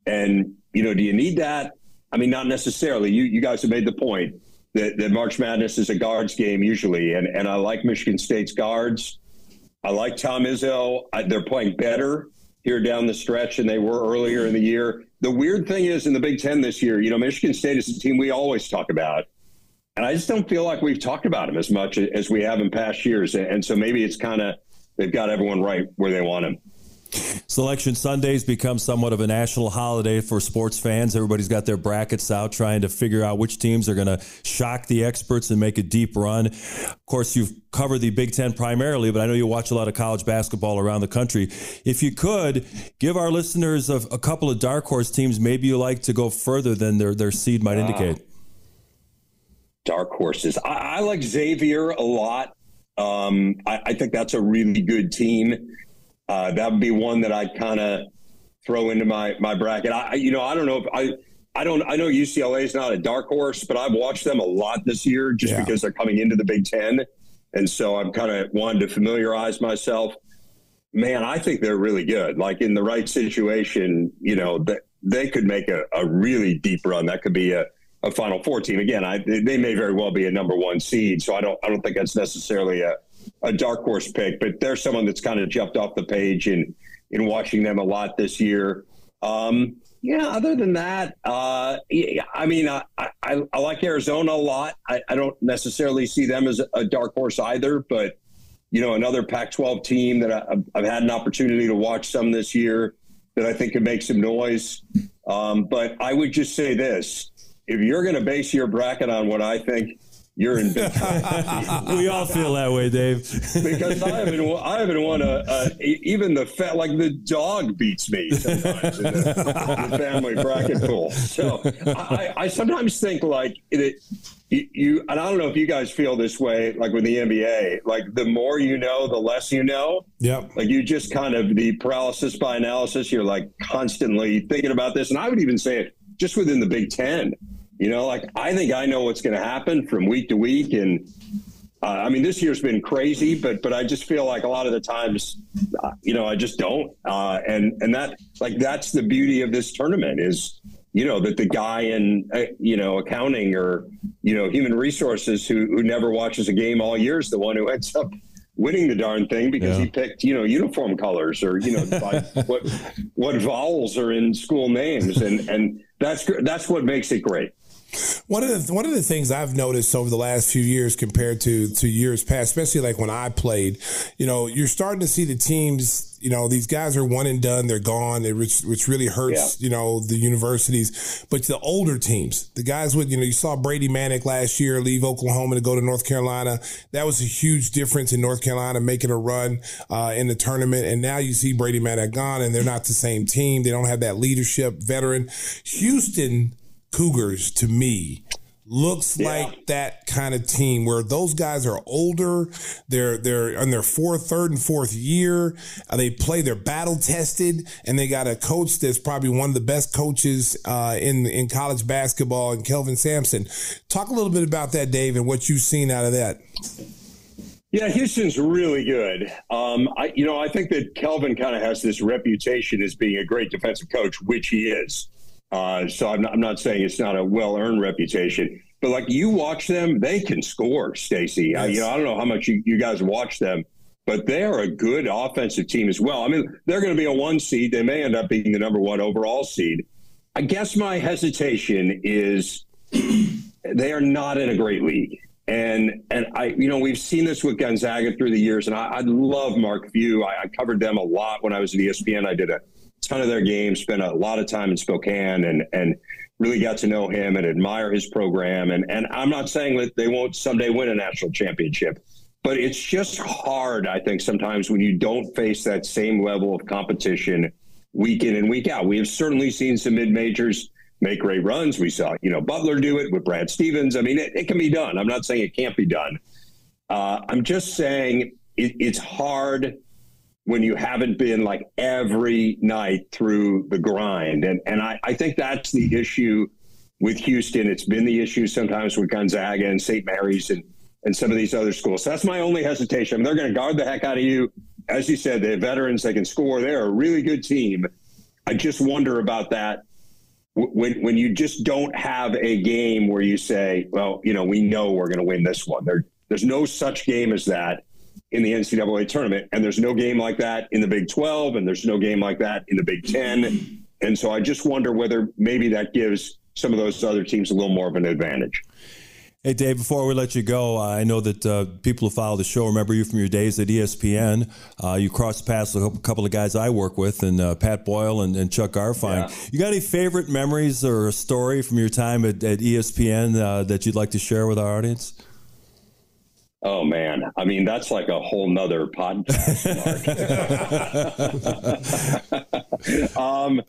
And, you know, do you need that? I mean, not necessarily. You you guys have made the point that, that March Madness is a guards game usually. And, and I like Michigan State's guards. I like Tom Izzo. I, they're playing better here down the stretch than they were earlier in the year. The weird thing is in the Big Ten this year, you know, Michigan State is a team we always talk about. And I just don't feel like we've talked about them as much as we have in past years. And so maybe it's kind of, they've got everyone right where they want them. Selection Sundays become somewhat of a national holiday for sports fans. Everybody's got their brackets out trying to figure out which teams are going to shock the experts and make a deep run. Of course, you've covered the Big Ten primarily, but I know you watch a lot of college basketball around the country. If you could, give our listeners a, a couple of dark horse teams maybe you like to go further than their, their seed might indicate. Dark horses. I, I like Xavier a lot. Um, I, I think that's a really good team. Uh, that would be one that I'd kind of throw into my my bracket. I, you know, I don't know if I. I don't. I know UCLA is not a dark horse, but I've watched them a lot this year just yeah. because they're coming into the Big Ten, and so I'm kind of wanted to familiarize myself. Man, I think they're really good. Like in the right situation, you know, that they could make a, a really deep run. That could be a, a Final Four team. Again, I, they may very well be a number one seed. So I don't. I don't think that's necessarily a a dark horse pick, but they're someone that's kind of jumped off the page in in watching them a lot this year. Um, Yeah, other than that, uh, I mean, I, I, I, like Arizona a lot. I, I, don't necessarily see them as a dark horse either, but, you know, another Pac 12 team that I, have had an opportunity to watch some this year that I think could make some noise. Um, but I would just say this if you're going to base your bracket on what I think you're in big trouble. we all feel that way, Dave. because I haven't, I haven't won a, a even the fat like the dog beats me sometimes in the, the family bracket pool. So I, I sometimes think like it, you, and I don't know if you guys feel this way, like with the NBA, like the more you know, the less you know. Yeah. Like you just kind of the paralysis by analysis. You're like constantly thinking about this, and I would even say it just within the Big Ten. You know, like I think I know what's going to happen from week to week, and uh, I mean this year's been crazy, but but I just feel like a lot of the times, uh, you know, I just don't, uh, and and that like that's the beauty of this tournament is you know that the guy in uh, you know accounting or you know human resources who who never watches a game all year is the one who ends up winning the darn thing because yeah. he picked you know uniform colors or you know what what vowels are in school names and and that's that's what makes it great one of the one of the things I've noticed over the last few years compared to to years past, especially like when I played, you know, you're starting to see the teams. You know, these guys are one and done; they're gone, which which really hurts. Yeah. You know, the universities, but the older teams, the guys with you know, you saw Brady Manek last year leave Oklahoma to go to North Carolina. That was a huge difference in North Carolina making a run uh, in the tournament, and now you see Brady Manek gone, and they're not the same team. They don't have that leadership veteran. Houston Cougars to me looks yeah. like that kind of team where those guys are older. They're they're on their fourth, third, and fourth year. Uh, they play. They're battle tested, and they got a coach that's probably one of the best coaches uh, in in college basketball, and Kelvin Sampson. Talk a little bit about that, Dave, and what you've seen out of that. Yeah, Houston's really good. Um, I, you know, I think that Kelvin kind of has this reputation as being a great defensive coach, which he is. Uh, so I'm not, I'm not saying it's not a well earned reputation, but like you watch them, they can score, Stacy. Yes. I, you know, I don't know how much you, you guys watch them, but they are a good offensive team as well. I mean, they're going to be a one seed. They may end up being the number one overall seed. I guess my hesitation is they are not in a great league. And and I, you know, we've seen this with Gonzaga through the years, and I, I love Mark Few. I, I covered them a lot when I was at ESPN. I did a ton of their games, spent a lot of time in Spokane, and and really got to know him and admire his program. And and I'm not saying that they won't someday win a national championship, but it's just hard. I think sometimes when you don't face that same level of competition week in and week out. We have certainly seen some mid majors make great runs. We saw you know Butler do it with Brad Stevens. I mean, it, it can be done. I'm not saying it can't be done. Uh, I'm just saying it, it's hard when you haven't been like every night through the grind. And and I, I think that's the issue with Houston. It's been the issue sometimes with Gonzaga and St. Mary's and, and some of these other schools. So that's my only hesitation. I mean, they're going to guard the heck out of you. As you said, they're veterans, they can score. They're a really good team. I just wonder about that when when you just don't have a game where you say, well, you know, we know we're going to win this one. There, there's no such game as that in the NCAA tournament. And there's no game like that in the Big 12, and there's no game like that in the Big 10. And so I just wonder whether maybe that gives some of those other teams a little more of an advantage. Hey, Dave, before we let you go, uh, I know that uh, people who follow the show remember you from your days at ESPN. Uh, you crossed paths with a couple of guys I work with, and uh, Pat Boyle and, and Chuck Garfien. Yeah. You got any favorite memories or a story from your time at, at ESPN uh, that you'd like to share with our audience? Oh man, I mean that's like a whole nother podcast. um,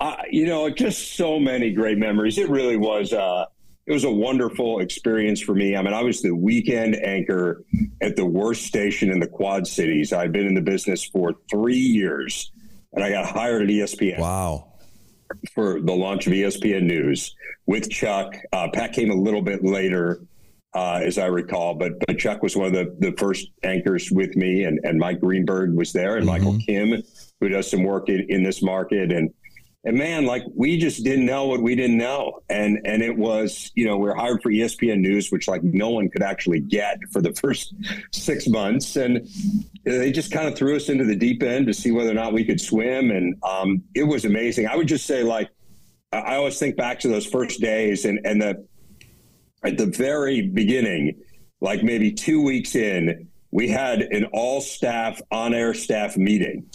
I, you know, just so many great memories. It really was. Uh, it was a wonderful experience for me. I mean, I was the weekend anchor at the worst station in the Quad Cities. I'd been in the business for three years, and I got hired at ESPN. Wow. For the launch of ESPN News with Chuck. Uh, Pat came a little bit later uh, as I recall. But but Chuck was one of the, the first anchors with me, and, and Mike Greenberg was there, and mm-hmm. Michael Kim, who does some work in, in this market, and and man, like we just didn't know what we didn't know, and and it was you know we are hired for ESPN News, which like no one could actually get for the first six months, and they just kind of threw us into the deep end to see whether or not we could swim, and um, it was amazing. I would just say like I, I always think back to those first days and and the at the very beginning, like maybe two weeks in, we had an all staff on air staff meeting.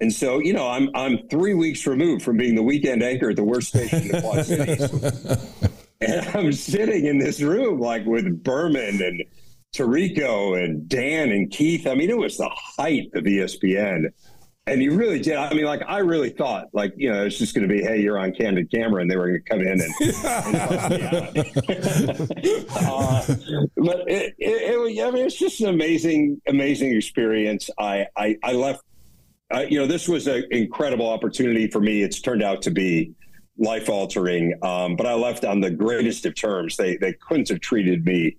And so, you know, I'm I'm three weeks removed from being the weekend anchor at the worst station in the Quad Cities. and I'm sitting in this room like with Berman and Tirico and Dan and Keith. I mean, it was the height of ESPN. And you really did. I mean, like, I really thought, like, you know, it's just going to be, hey, you're on candid camera, and they were going to come in and, and uh, but it, it, it, I mean, it's just an amazing, amazing experience. I, I, I left, uh, you know, this was an incredible opportunity for me. It's turned out to be life altering, um, but I left on the greatest of terms. They, they couldn't have treated me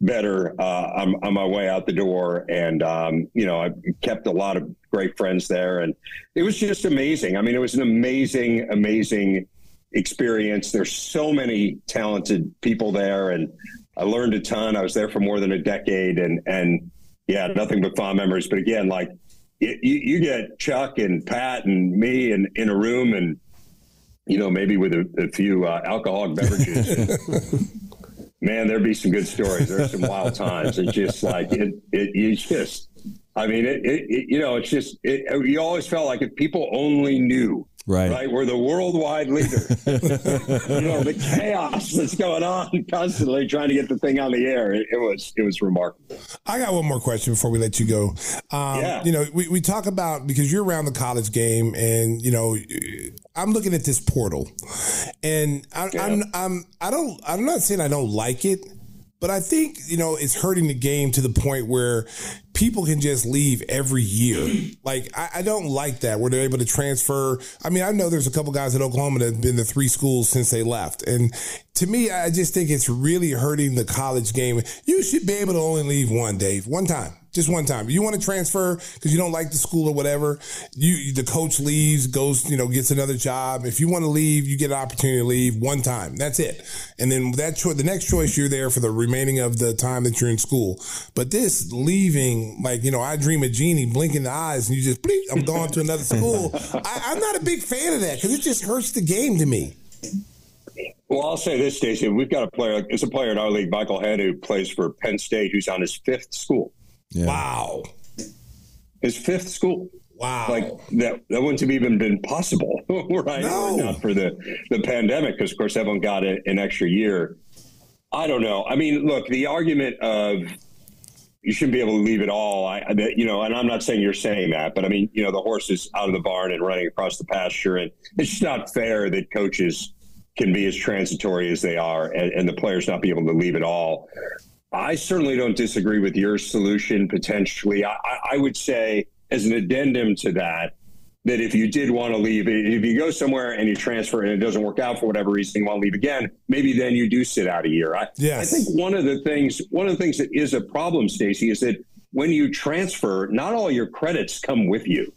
better uh, on, on, my way out the door. And, um, you know, I kept a lot of great friends there. And it was just amazing. I mean, it was an amazing, amazing experience. There's so many talented people there. And I learned a ton. I was there for more than a decade. And, and yeah, nothing but fond memories. But again, like, you, you, get Chuck and Pat and me in, in a room and, you know, maybe with a, a few uh, alcoholic beverages. man, there'd be some good stories. There's some wild times. It's just like it. It you just. I mean, it, it, it you know, it's just. It, you always felt like if people only knew Right. Right. We're the worldwide leader. you know, the chaos that's going on constantly trying to get the thing on the air. It, it, was it was remarkable. I got one more question before we let you go. Um, yeah. You know, we, we talk about because you're around the college game and, you know, I'm looking at this portal and I, yeah. I'm, I'm, I don't, I'm not saying I don't like it, but I think, you know, it's hurting the game to the point where people can just leave every year. Like, I, I, don't like that where they're able to transfer. I mean, I know there's a couple guys at Oklahoma that have been to three schools since they left. And to me, I just think it's really hurting the college game. You should be able to only leave one, Dave, one time just one time. You want to transfer because you don't like the school or whatever. You the coach leaves, goes, you know, gets another job. If you want to leave, you get an opportunity to leave one time. That's it. And then that choice, the next choice, you're there for the remaining of the time that you're in school. But this leaving, like you know, I dream of Jeannie blinking the eyes, and you just, bleep, I'm going to another school. I, I'm not a big fan of that because it just hurts the game to me. Well, I'll say this, Stacey. We've got a player. It's a player in our league, Michael Head, who plays for Penn State, who's on his fifth school. Yeah. Wow. His fifth school. Wow. Like that, that wouldn't have even been possible, right? No. Not for the, the pandemic, because of course everyone got an extra year. I don't know. I mean, look, the argument of you shouldn't be able to leave it all. I, you know, and I'm not saying you're saying that, but I mean, you know, the horse is out of the barn and running across the pasture, and it's just not fair that coaches can be as transitory as they are, and, and the players not be able to leave it all. I certainly don't disagree with your solution potentially. I, I, would say, as an addendum to that, that if you did want to leave, if you go somewhere and you transfer and it doesn't work out for whatever reason, you want to leave again, maybe then you do sit out a year. I, yes. I think one of the things, one of the things that is a problem, Stacy, is that when you transfer, not all your credits come with you.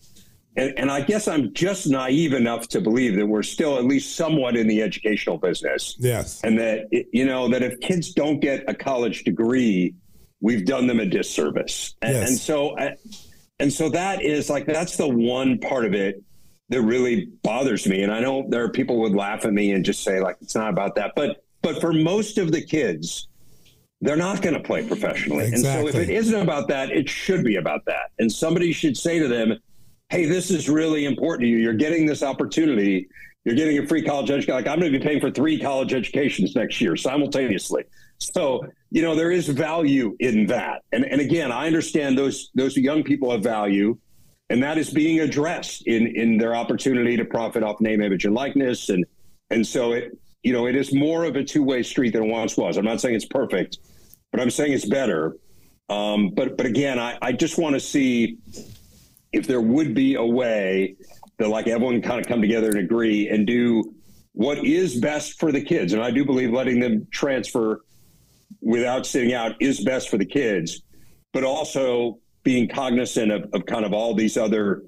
And, and, I guess I'm just naive enough to believe that we're still at least somewhat in the educational business. Yes. And that, you know, that if kids don't get a college degree, we've done them a disservice. And, yes. and so, and so that is like, that's the one part of it that really bothers me. And I know there are people would laugh at me and just say like, it's not about that. But, but for most of the kids, they're not going to play professionally. Exactly. And so if it isn't about that, it should be about that. And somebody should say to them, hey, this is really important to you. You're getting this opportunity. You're getting a free college education. Like I'm going to be paying for three college educations next year simultaneously. So, you know, there is value in that. And, and again, I understand those, those young people have value and that is being addressed in, in their opportunity to profit off name, image and likeness. And, and so it, you know, it is more of a two way street than it once was. I'm not saying it's perfect, but I'm saying it's better. Um, but, but again, I, I just want to see if there would be a way that like everyone kind of come together and agree and do what is best for the kids. And I do believe letting them transfer without sitting out is best for the kids, but also being cognizant of, of kind of all these other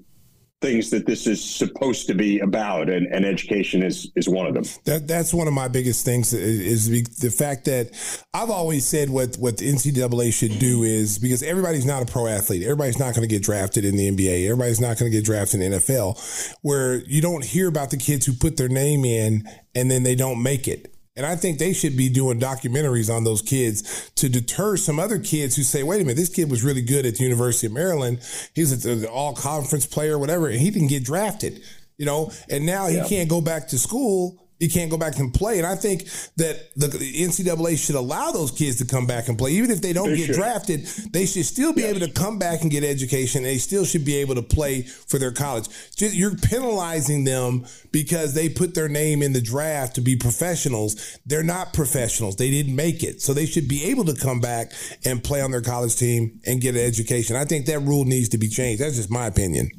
things that this is supposed to be about, and, and education is is one of them. That that's one of my biggest things is, the fact that I've always said what what the NCAA should do is because everybody's not a pro athlete, everybody's not going to get drafted in the NBA, everybody's not going to get drafted in the NFL, where you don't hear about the kids who put their name in and then they don't make it. And I think they should be doing documentaries on those kids to deter some other kids who say, wait a minute, this kid was really good at the University of Maryland. He's an all conference player, whatever, and he didn't get drafted, you know, and now he can't go back to school he can't go back and play. And I think that the, NCAA should allow those kids to come back and play, even if they don't They get should. drafted. They should still be able to come back and get education. They still should be able to play for their college. Just, you're penalizing them because they put their name in the draft to be professionals. They're not professionals. They didn't make it, so they should be able to come back and play on their college team and get an education. I think that rule needs to be changed. That's just my opinion.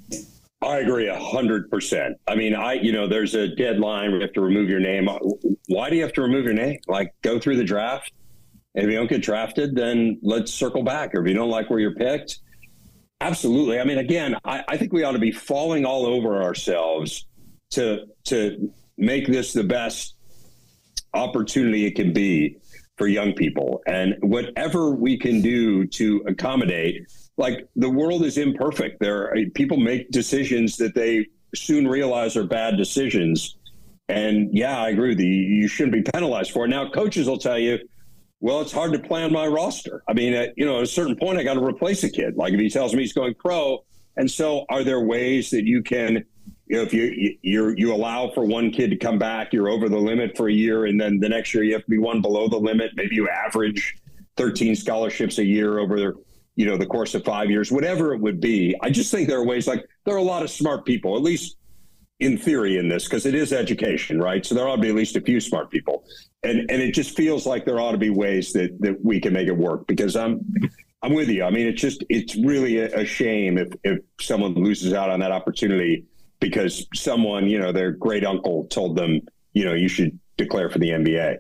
I agree a hundred percent. I mean, I you know, there's a deadline you have to remove your name. Why do you have to remove your name? Like, go through the draft. If you don't get drafted, then let's circle back. Or if you don't like where you're picked, absolutely. I mean, again, I, I think we ought to be falling all over ourselves to to make this the best opportunity it can be for young people. And whatever we can do to accommodate, like the world is imperfect. There people make decisions that they soon realize are bad decisions. And yeah, I agree with you. You shouldn't be penalized for it. Now, coaches will tell you, well, it's hard to plan my roster. I mean, at, you know, at a certain point, I got to replace a kid. Like if he tells me he's going pro, and so are there ways that you can, you know, if you you you allow for one kid to come back, you're over the limit for a year, and then the next year you have to be one below the limit. Maybe you average 13 scholarships a year over you know the course of five years, whatever it would be. I just think there are ways. Like there are a lot of smart people, at least in theory in this because it is education, right? So there ought to be at least a few smart people, and and it just feels like there ought to be ways that that we can make it work. Because I'm I'm with you. I mean, it's just it's really a, a shame if if someone loses out on that opportunity because someone you know their great uncle told them you know you should declare for the NBA.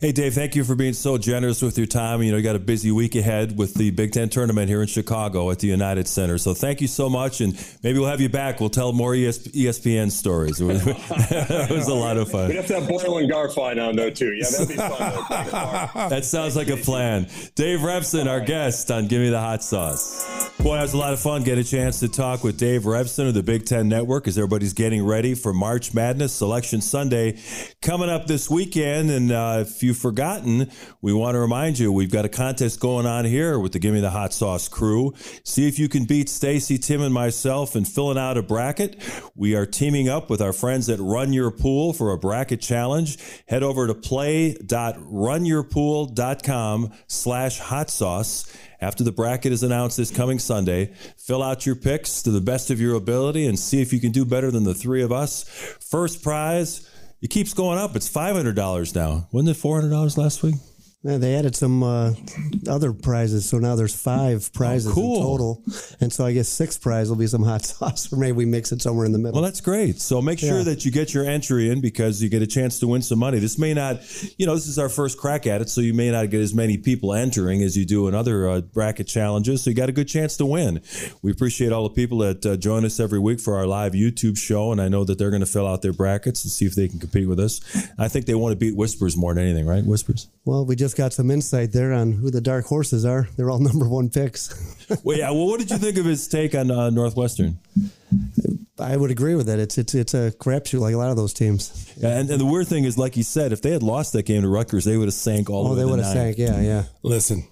Hey, Dave, thank you for being so generous with your time. You know, you got a busy week ahead with the Big Ten tournament here in Chicago at the United Center. So thank you so much. And maybe we'll have you back. We'll tell more ES- ESPN stories. it was a lot of fun. We'd have to have Boyle and Garfien on though too. Yeah, that'd be fun. That sounds like a plan. Dave Revsine, our guest on Give Me the Hot Sauce. Boy, it was a lot of fun. Get a chance to talk with Dave Revsine of the Big Ten Network as everybody's getting ready for March Madness Selection Sunday coming up this weekend. And uh, if you've forgotten, we want to remind you we've got a contest going on here with the Give Me the Hot Sauce crew. See if you can beat Stacy, Tim, and myself in filling out a bracket. We are teaming up with our friends at Run Your Pool for a bracket challenge. Head over to play.runyourpool.com slash hot sauce. After the bracket is announced this coming Sunday, fill out your picks to the best of your ability and see if you can do better than the three of us. First prize, it keeps going up. It's $500 now. Wasn't it $400 last week? Yeah, they added some uh, other prizes, so now there's five prizes Oh, cool. in total, and so I guess sixth prize will be some hot sauce, or maybe we mix it somewhere in the middle. Well, that's great. So make sure Yeah. that you get your entry in because you get a chance to win some money. This may not, you know, this is our first crack at it, so you may not get as many people entering as you do in other uh, bracket challenges. So you got a good chance to win. We appreciate all the people that uh, join us every week for our live YouTube show, and I know that they're going to fill out their brackets and see if they can compete with us. I think they want to beat Whispers more than anything, right? Whispers. Well, we just got some insight there on who the dark horses are. They're all number one picks. well, yeah. Well, what did you think of his take on uh, Northwestern? I would agree with that. It's it's it's a crapshoot like a lot of those teams. And, and the weird thing is, like you said, if they had lost that game to Rutgers, they would have sank all Oh, the they way would have nine. sank. Yeah, yeah. Listen,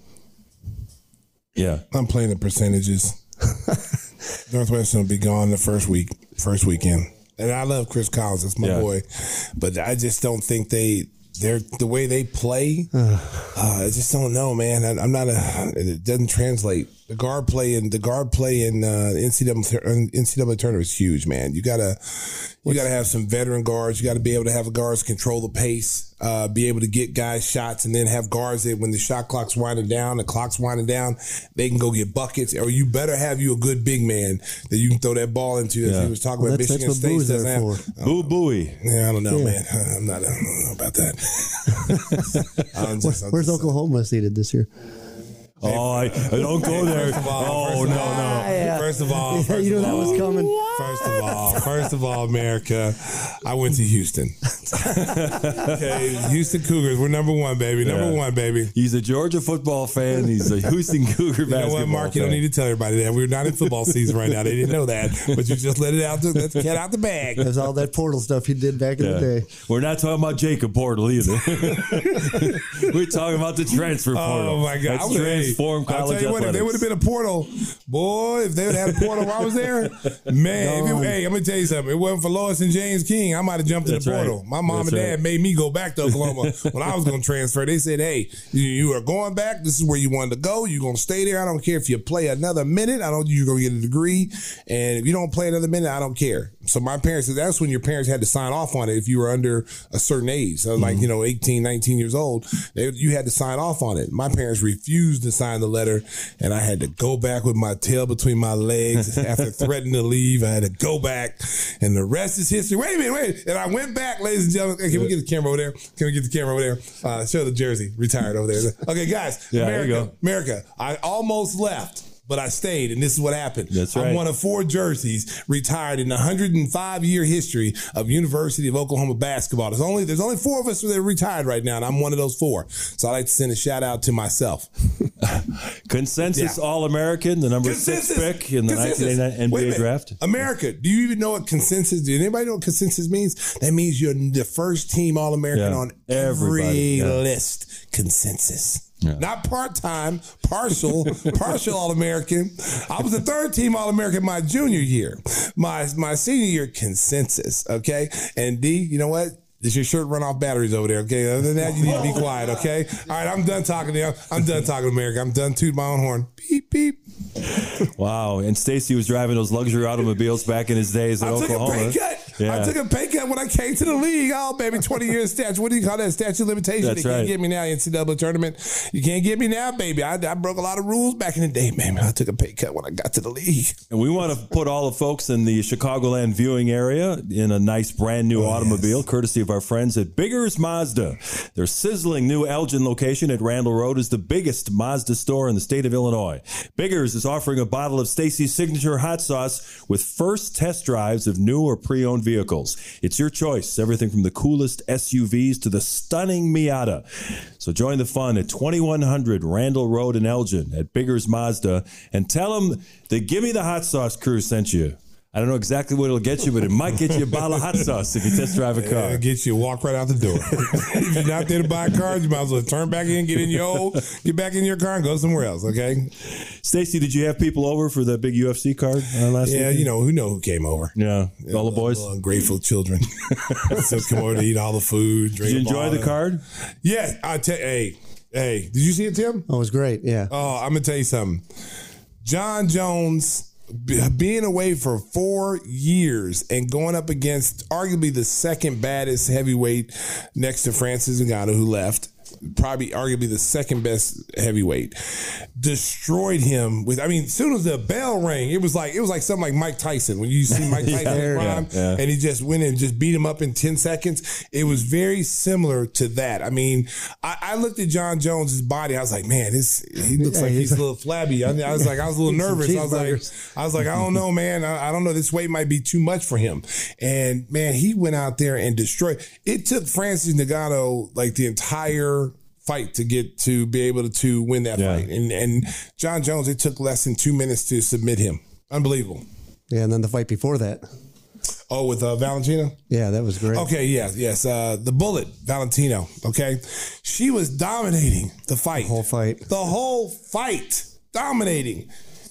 Yeah. I'm playing the percentages. Northwestern will be gone the first week, first weekend. And I love Chris Collins, that's my Yeah. boy. But I just don't think they they're the way they play. uh, I just don't know, man. I, I'm not a. It doesn't translate. The guard play and the guard play in uh, NCAA tur- NCAA tournament is huge, man. You gotta you gotta have some veteran guards. You got to be able to have guards control the pace, uh, be able to get guys shots, and then have guards that when the shot clock's winding down, the clock's winding down, they can go get buckets. Or you better have you a good big man that you can throw that ball into. As Yeah. he was talking Well, about that's- Michigan that's what State doesn't have. for. Boo booey. Yeah, I don't know, Yeah. man. I'm not. I don't know about that. I'm just- I'm Where's just- Oklahoma seated this year? Oh, I, I don't go there. First of all, oh first no, no. First of all, first you knew of that all, was coming. First of all, first of all, America, I went to Houston. okay, Houston Cougars. We're number one, baby. Number Yeah. one, baby. He's a Georgia football fan. He's a Houston Cougar You know basketball what, Mark? You don't need to tell everybody that. We're not in football season right now. They didn't know that, but you just let it out. The, let's cat out the bag. There's all that portal stuff he did back in Yeah. the day. We're not talking about Jacob Portal either. We're talking about the transfer oh, portal. Oh my God! That's I would- hey, transform I'll tell you what, if there would have been a portal, boy, if they would have had a portal while I was there, man. If it, hey, I'm gonna tell you something. It wasn't for Lois and James King, I might have jumped That's in the right. portal. My mom That's and dad right. made me go back to Oklahoma when I was going to transfer. They said, "Hey, you, you are going back. This is where you wanted to go. You're going to stay there. I don't care if you play another minute. I don't. You're going to get a degree, and if you don't play another minute, I don't care." So my parents, said that's when your parents had to sign off on it if you were under a certain age, so like you know, 18, 19 years old. They, you had to sign off on it. My parents refused to sign the letter, and I had to go back with my tail between my legs after threatening to leave. I had to go back, and the rest is history. Wait a minute, wait. And I went back, ladies and gentlemen. Hey, Can we get the camera over there? Can we get the camera over there? Uh, show the jersey, retired over there. Okay, guys. Yeah, there America, you go. America. I almost left. But I stayed, and this is what happened. That's I'm right. one of four jerseys retired in the 105 year history of University of Oklahoma basketball. There's only there's only four of us that are retired right now, and I'm one of those four. So I like to send a shout out to myself. Consensus Yeah. All American, the number Consensus. six pick in the Consensus. 1989 NBA draft. America, do you even know what consensus? Do anybody know what consensus means? That means you're the first team All American Yeah. on Everybody, every yeah. list. Consensus. Yeah. Not part time, partial, partial All American. I was the third team All American my junior year. My my senior year consensus. Okay, and D, you know what? Does your shirt run off batteries over there? Okay. Other than that, you need to be quiet. Okay. All right. I'm done talking to you. I'm done talking to America. I'm done tooting my own horn. Beep beep. Wow. And Stacy was driving those luxury automobiles back in his days in I took Oklahoma. a pay cut. Yeah. I took a pay cut when I came to the league. Oh, baby, 20 years statute. What do you call that? Statute of limitation. That's you can't get me now, NCAA tournament. You can't get me now, baby. I, I broke a lot of rules back in the day, baby. I took a pay cut when I got to the league. And we want to put all the folks in the Chicagoland viewing area in a nice brand new oh, automobile, courtesy of our friends at Biggers Mazda. Their sizzling new Elgin location at Randall Road is the biggest Mazda store in the state of Illinois. Biggers is offering a bottle of Stacy's signature hot sauce with first test drives of new or pre-owned vehicles. It's your choice, everything from the coolest SUVs to the stunning Miata. So join the fun at 2100 Randall Road in Elgin at Biggers Mazda and tell them the Gimme the Hot Sauce crew sent you. I don't know exactly what it'll get you, but it might get you a bottle of hot sauce if you test drive a car. Uh, get you walk right out the door. if you're not there to buy a car, you might as well turn back in, get in your old, get back in your car, and go somewhere else. Okay? Stacy, did you have people over for the big UFC card uh, last night? Yeah, weekend? you know who know who came over. Yeah, all the boys. Little ungrateful children. so come over to eat all the food. Did you enjoy the card? Yeah, I tell. Hey, hey, did you see it, Tim? Oh, it was great. Yeah. Oh, I'm gonna tell you something. Jon Jones be- being away for four years and going up against arguably the second baddest heavyweight next to Francis Ngannou, who left. Probably arguably the second best heavyweight, destroyed him with. I mean, as soon as the bell rang, it was like it was like something like Mike Tyson when you see Mike Tyson Yeah, prime, yeah. and he just went and just beat him up in 10 seconds. It was very similar to that. I mean, I, I looked at Jon Jones's body. I was like, man, this, he looks Yeah, like he's he's a little flabby. I, I was like, I was a little nervous. I was like. I was like, I don't know, man. I, I don't know. This weight might be too much for him. And man, he went out there and destroyed. It took Francis Ngannou like the entire fight to get to be able to, to win that Yeah. fight. And, and Jon Jones, it took less than two minutes to submit him. Unbelievable. Yeah. And then the fight before that. Oh, with uh, Valentina? Yeah, that was great. Okay, yes, yes. Uh, the bullet, Valentina. Okay, she was dominating the fight, The whole fight. the whole fight, dominating.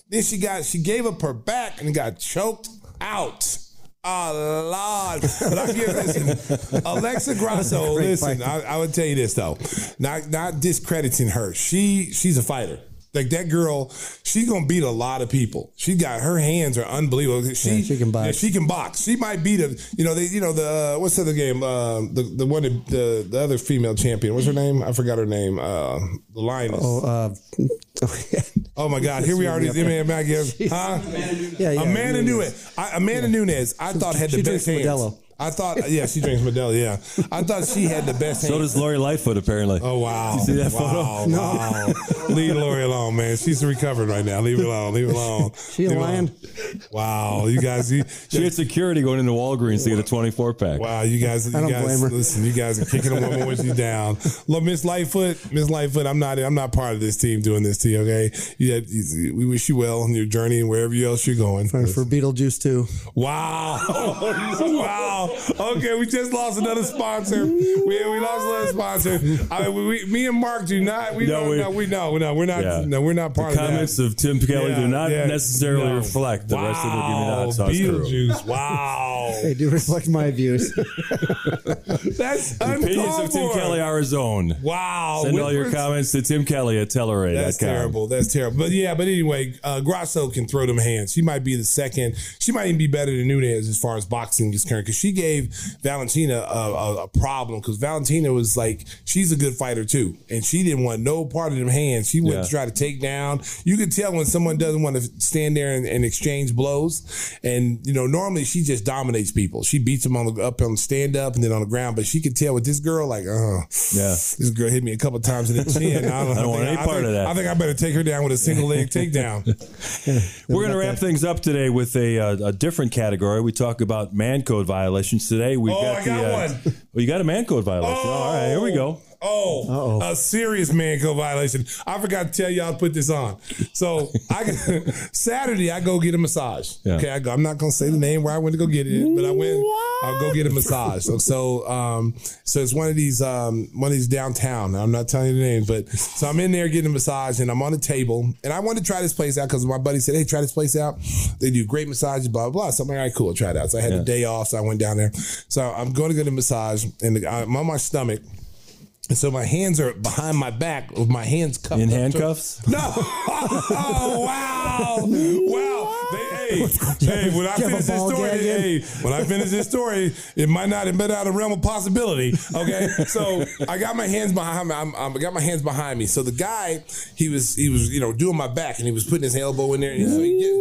Then she got, she gave up her back and got choked out. A lot, but I give listen, Alexa Grasso. Listen. I, I would tell you this though, not not discrediting her. She she's a fighter. Like that girl, she's gonna beat a lot of people. She got her hands are unbelievable. She, Yeah, she can box. yeah, she can box. She might beat a you know they you know the uh, what's the other game uh, the the one that- the the other female champion. What's her name? I forgot her name. Uh, the lioness. Oh, Oh, uh, my God! Here we are. These MMA Maggie, huh? yeah, yeah. Amanda Nunes. Nunes. I, Amanda Nunes. I thought had the she best hands. Modelo. I thought, yeah, she drinks Modelo. Yeah, I thought she had the best. So hand- does Lori Lightfoot, apparently. Oh wow! You see that wow, photo? Wow! Leave Lori alone, man. She's recovering right now. Leave her alone. Leave her alone. She a Leave her lion? alone. Wow, you guys, you, She had security going into Walgreens to get a 24 pack. wow, you guys, you I don't guys, blame her. listen, you guys are kicking a woman when she's down. Look, Miss Lightfoot, Miss Lightfoot, I'm not, I'm not part of this team doing this to you. Okay, yeah, you- we wish you well on your journey and wherever else you're going. For, for Beetlejuice too. Wow. wow. Okay, we just lost another sponsor. We, we lost another sponsor. I mean, we, me and Mark do not. We No, no, we- no, we know. No, we're not. Yeah. No, we're not part The of comments that. of Tim Kelly Yeah, do not yeah. necessarily No. reflect the rest of the Give Me the Hot Sauce crew. Wow. They do reflect my views. That's Opinions of Tim. Kelly are his own. Wow. Send all your comments to Tim Kelly at Telluride.com. That's terrible. That's terrible. But yeah, but anyway, uh, Grasso can throw them hands. She might be the second. She might even be better than Nunes as far as boxing is concerned because she gave Valentina a, a, a problem because Valentina was like, she's a good fighter too. And she didn't want no part of them hands. She went Yeah. to try to take down. You could tell when someone doesn't want to stand there and, and exchange blows. And, you know, normally she just dominates people. She beats them on the up on stand up and then on the ground. But she could tell with this girl, like, uh, Yeah. this girl hit me a couple times in the chin. I don't, I don't want any part think- of that. I think I better take her down with a single leg takedown. We're going to wrap things up today with a, uh, a different category. We talk about man code violations today. We Oh, got I the, got uh, one. Well, you got a man code violation. All right, here we go. Oh, a serious man code violation. I forgot to tell y'all to put this on. So I Saturday I go get a massage. Yeah. Okay, I go, I'm not gonna say the name where I went to go get it, but I went. I'll go get a massage. So so um so it's one of these um one of these downtown. I'm not telling you the names, but so I'm in there getting a massage and I'm on the table and I wanted to try this place out because my buddy said, "Hey, try this place out. They do great massages, blah blah blah." So I'm like, "All right, cool, try it out." So I had the day off, so I went down there. So I'm going to get a massage and I'm on my stomach. And so my hands are behind my back with my hands cupped In up to- handcuffs? no. Oh, wow. Wow. They, hey, hey, when I you have a finish this story, hey, when I finish this story, it might not have been out of realm of possibility. Okay. So I got my hands behind me. I'm, I'm- I got my hands behind me. So the guy, he was, he was, you know, doing my back and he was putting his elbow in there. And so, he get,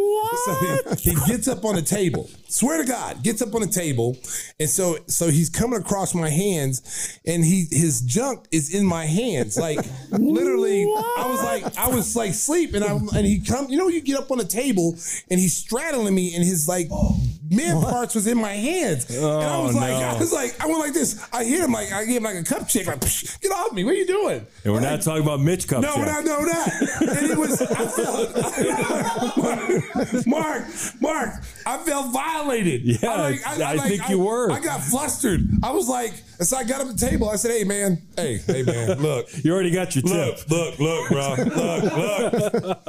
so he, he gets up on the table. Swear to God, gets up on the table. And so, so he's coming across my hands and he, his junk is in my hands. Like literally, I was like, I was like sleep and I, and he come, you know, you get up on the table and he's straddling me and his like mid parts was in my hands. and I oh, was Oh, like, no. I was like, I went like this. I hit him like, I gave him like a cup check, like, "Psh, get off me. What are you doing? And we're not like, talking about Mitch Cup. no, we're not, no, that. And it was, I felt, Mark, Mark, I felt violated. Yeah, I think you were. I got flustered. I was like, so I got up the table. I said, hey, man, hey, hey, man, look, You already got your look, tip. look, look, bro, look, look.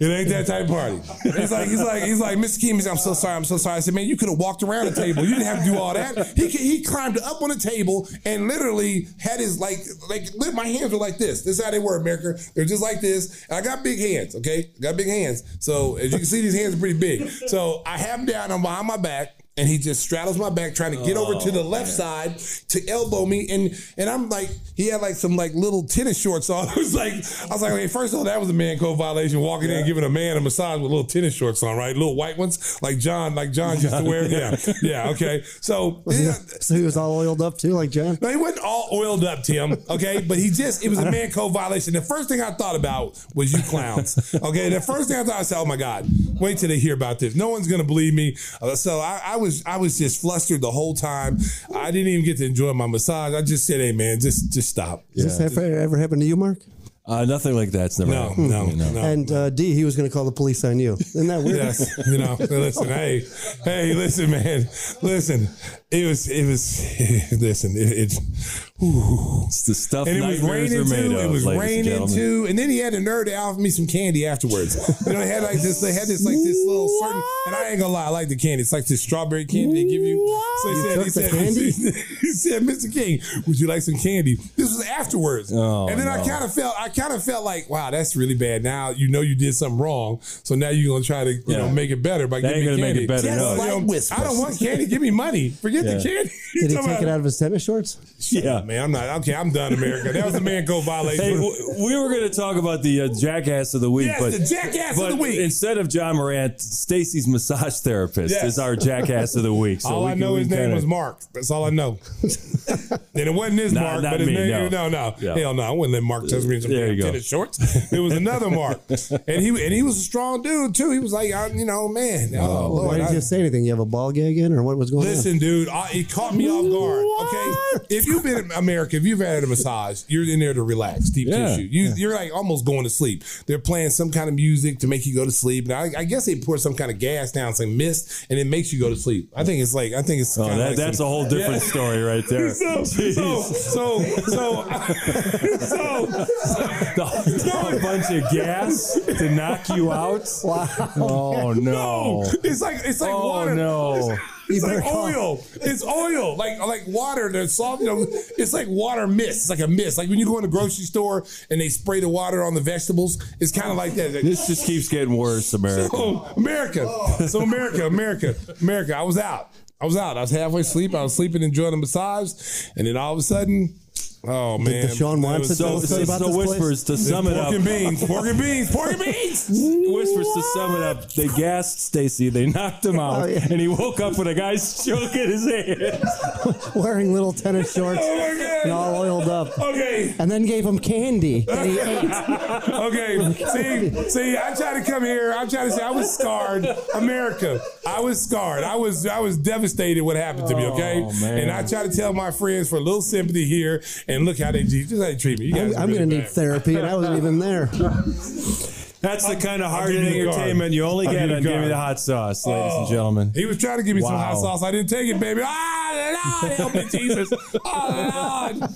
It ain't that type of party. He's like, he's like, he's like, Mr. King, I'm so sorry, I'm so sorry. I said, man, you could have walked around the table. You didn't have to do all that. He he climbed up on the table and literally had his like, like, my hands were like this. This is how they were, America. They're just like this. And I got big hands, okay? I got big hands. So as you can see, these hands are pretty big. So I have him down, I'm behind my back. And he just straddles my back, trying to get over to the left side to elbow me, and and I'm like, he had like some like little tennis shorts on. I was like, I was like, okay, first of all, that was a man code violation, walking in and giving a man a massage with little tennis shorts on, right? Little white ones, like John, like John used to wear. Yeah, yeah, okay. So yeah, So he was all oiled up too, like John. no, he wasn't all oiled up, Tim. Okay, but he just it was a man code violation. The first thing I thought about was you clowns. Okay, the first thing I thought I said, oh my god, wait till they hear about this. No one's gonna believe me. Uh, So I, I was I was just flustered the whole time. I didn't even get to enjoy my massage. I just said, hey man, just just stop. Does this ever, ever happen to you, Mark? Uh, nothing like that's never No, happened. no, no. And uh, D, he was going to call the police on you. Isn't that weird? Yes, you know. Listen, hey, hey, listen, man. Listen, it was, it was. Listen, it, it whew. It's the stuff and it was raining are made too. of. It was ladies and raining too. And then he had the nerve to offer me some candy afterwards. you know, they had like this. They had this like this little certain. And I ain't gonna lie, I like the candy. It's like this strawberry candy they give you. So he You said, he said, candy? he said, Mr. King, would you like some candy? This was afterwards. Oh, and then I kind of felt, I kind of felt like, wow, that's really bad. Now you know you did something wrong. So now you're gonna try to, you Yeah. know, make it better by That giving ain't me gonna make candy. it better, Well, no. you know, I don't want candy. Give me money. Forget the candy. Did he Talking take it out of his tennis shorts? Yeah. Man. I'm not okay. I'm done, America. That was a man code violation. Hey, w- we were going to talk about the uh, jackass of the week, Yes, but the jackass of the week. Instead of Ja Morant, Stacey's massage therapist Yes. is our jackass of the week. So all we I can- know we his name kinda- was Mark. That's all I know. and it wasn't his Nah, Mark, not but his me, name. no. No, no, Yeah. hell no. I wouldn't let Mark touch me in some There damn you tennis shorts. It was another Mark, and he and he was a strong dude too. He was like, I, you know, man. Oh, Why Lord, didn't I- you say anything? You have a ball gag in, or what was going on? Listen, dude, I, it caught me off guard. Okay, if you've been in America, if you've had a massage, you're in there to relax, deep Yeah, tissue. You, You're like almost going to sleep. They're playing some kind of music to make you go to sleep. Now, I, I guess they pour some kind of gas down, some mist, and it makes you go to sleep. I think it's like I think it's. Oh, that, like that's some- a whole different Yeah. story right there. So, so, so, so, so, a bunch of gas to knock you out. Oh no! no, it's like it's like oh water. no! It's better like oil. It's oil. Like like water. That's soft. You know, it's like water mist. It's like a mist. Like when you go in the grocery store and they spray the water on the vegetables. It's kind of like that. Like, This just keeps getting worse, America. so America. So America, America, America. I was out. I was out. I was halfway asleep. I was sleeping, enjoying the massage, and then all of a sudden, oh man, Deshaun it Watson was So, tell so, about so this place? whispers to sum it up. pork and beans, pork and beans, pork and beans. Whispers to sum it up. They gassed Stacey. They knocked him out, Oh, yeah. and he woke up with a guy stroking his head. wearing little tennis shorts Oh my God. and all oiled up, Okay. and then gave him candy. And he ate. okay. See, see, I try to come here. I'm trying to say I was scarred. America. I was scarred. I was I was devastated what happened to me, okay? Oh, man. And I try to tell my friends for a little sympathy here and look how they just how they treat me. You I'm, guys I'm really going to need bad. therapy, and I wasn't even there. That's the kind of I'll hard give entertainment you only get on Give Me the Hot Sauce, ladies and Oh. gentlemen. He was trying to give me some hot sauce. I didn't take it, baby. Ah, Lord, help me, Jesus. Oh, Lord.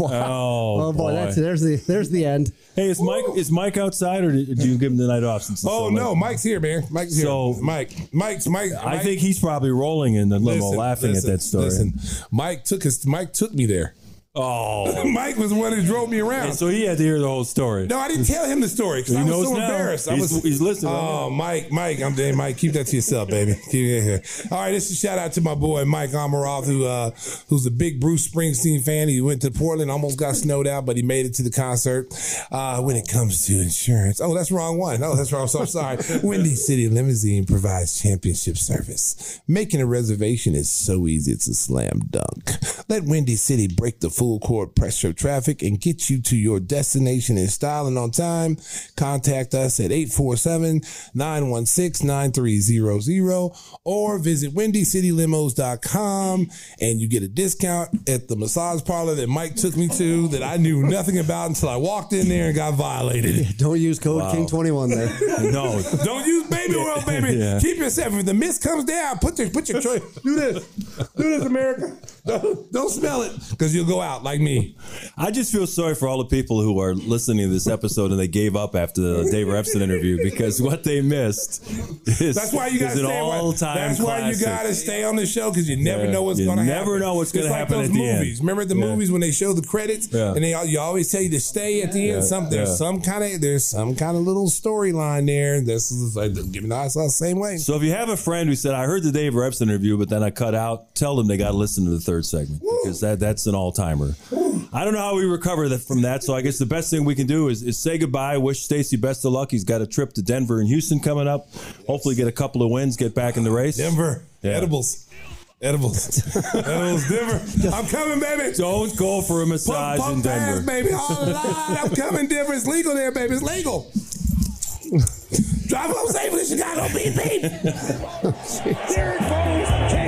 Oh, Oh boy, that's there's the there's the end. Hey, is Mike is Mike outside, or do you give him the night off? Since it's Oh, so no. Mike's here, man. Mike's here. So- Mike. Mike's Mike. I Mike- think he's probably rolling in the limo, Listen, laughing listen, at that story. Listen, Mike took us. Mike took me there. Oh, Mike was the one who drove me around. and so he had to hear the whole story. no, I didn't tell him the story because I was so now. embarrassed. I He's- was, he's listening Oh, Mike, Mike, I'm dead. Mike, keep that to yourself, baby. Keep it here. All right, this is a shout out to my boy Mike Amaroth, who uh, who's a big Bruce Springsteen fan. He went to Portland, almost got snowed out, but he made it to the concert. Uh, when it comes to insurance, oh, that's wrong one. Oh, that's wrong. So I'm sorry. Windy City Limousine provides championship service. Making a reservation is so easy; it's a slam dunk. Let Windy City break the full court pressure of traffic and get you to your destination in style and on time. Contact us at 847-916-9300 or visit windycitylimos.com and you get a discount at the massage parlor that Mike took me to that I knew nothing about until I walked in there and got violated. Don't use code King twenty one there. No, Don't use baby world, baby. Yeah. Keep yourself. If the mist comes down, put your put your choice. Do this. Do this, America. Don't, don't smell it because you'll go out like me. I just feel sorry for all the people who are listening to this episode and they gave up after the Dave Revsine interview because what they missed is, That's why you got to stay. all time That's why you got to stay on the show because you never Yeah. know what's going to happen. never know what's gonna It's happen like at those the end. movies. Remember the Yeah. movies when they show the credits Yeah. and they you always tell you to stay at the end. Some there's some kind of there's some kind of little storyline there. This is like giving us the same way. So if you have a friend who said, I heard the Dave Revsine interview, but then I cut out, tell them they got to listen to the third segment because that, that's an all timer. I don't know how we recover that from that. So I guess the best thing we can do is, is say goodbye, wish Stacey best of luck. He's got a trip to Denver and Houston coming up. Hopefully get a couple of wins, get back in the race. Denver Yeah. edibles. Edibles. Edibles, Denver. I'm coming, baby. Don't go for a Pump, massage in pump fast, Denver. baby. All alive. I'm coming, Denver. It's legal there, baby. It's legal. Drive home safely, Chicago. Beep, beep. There it goes.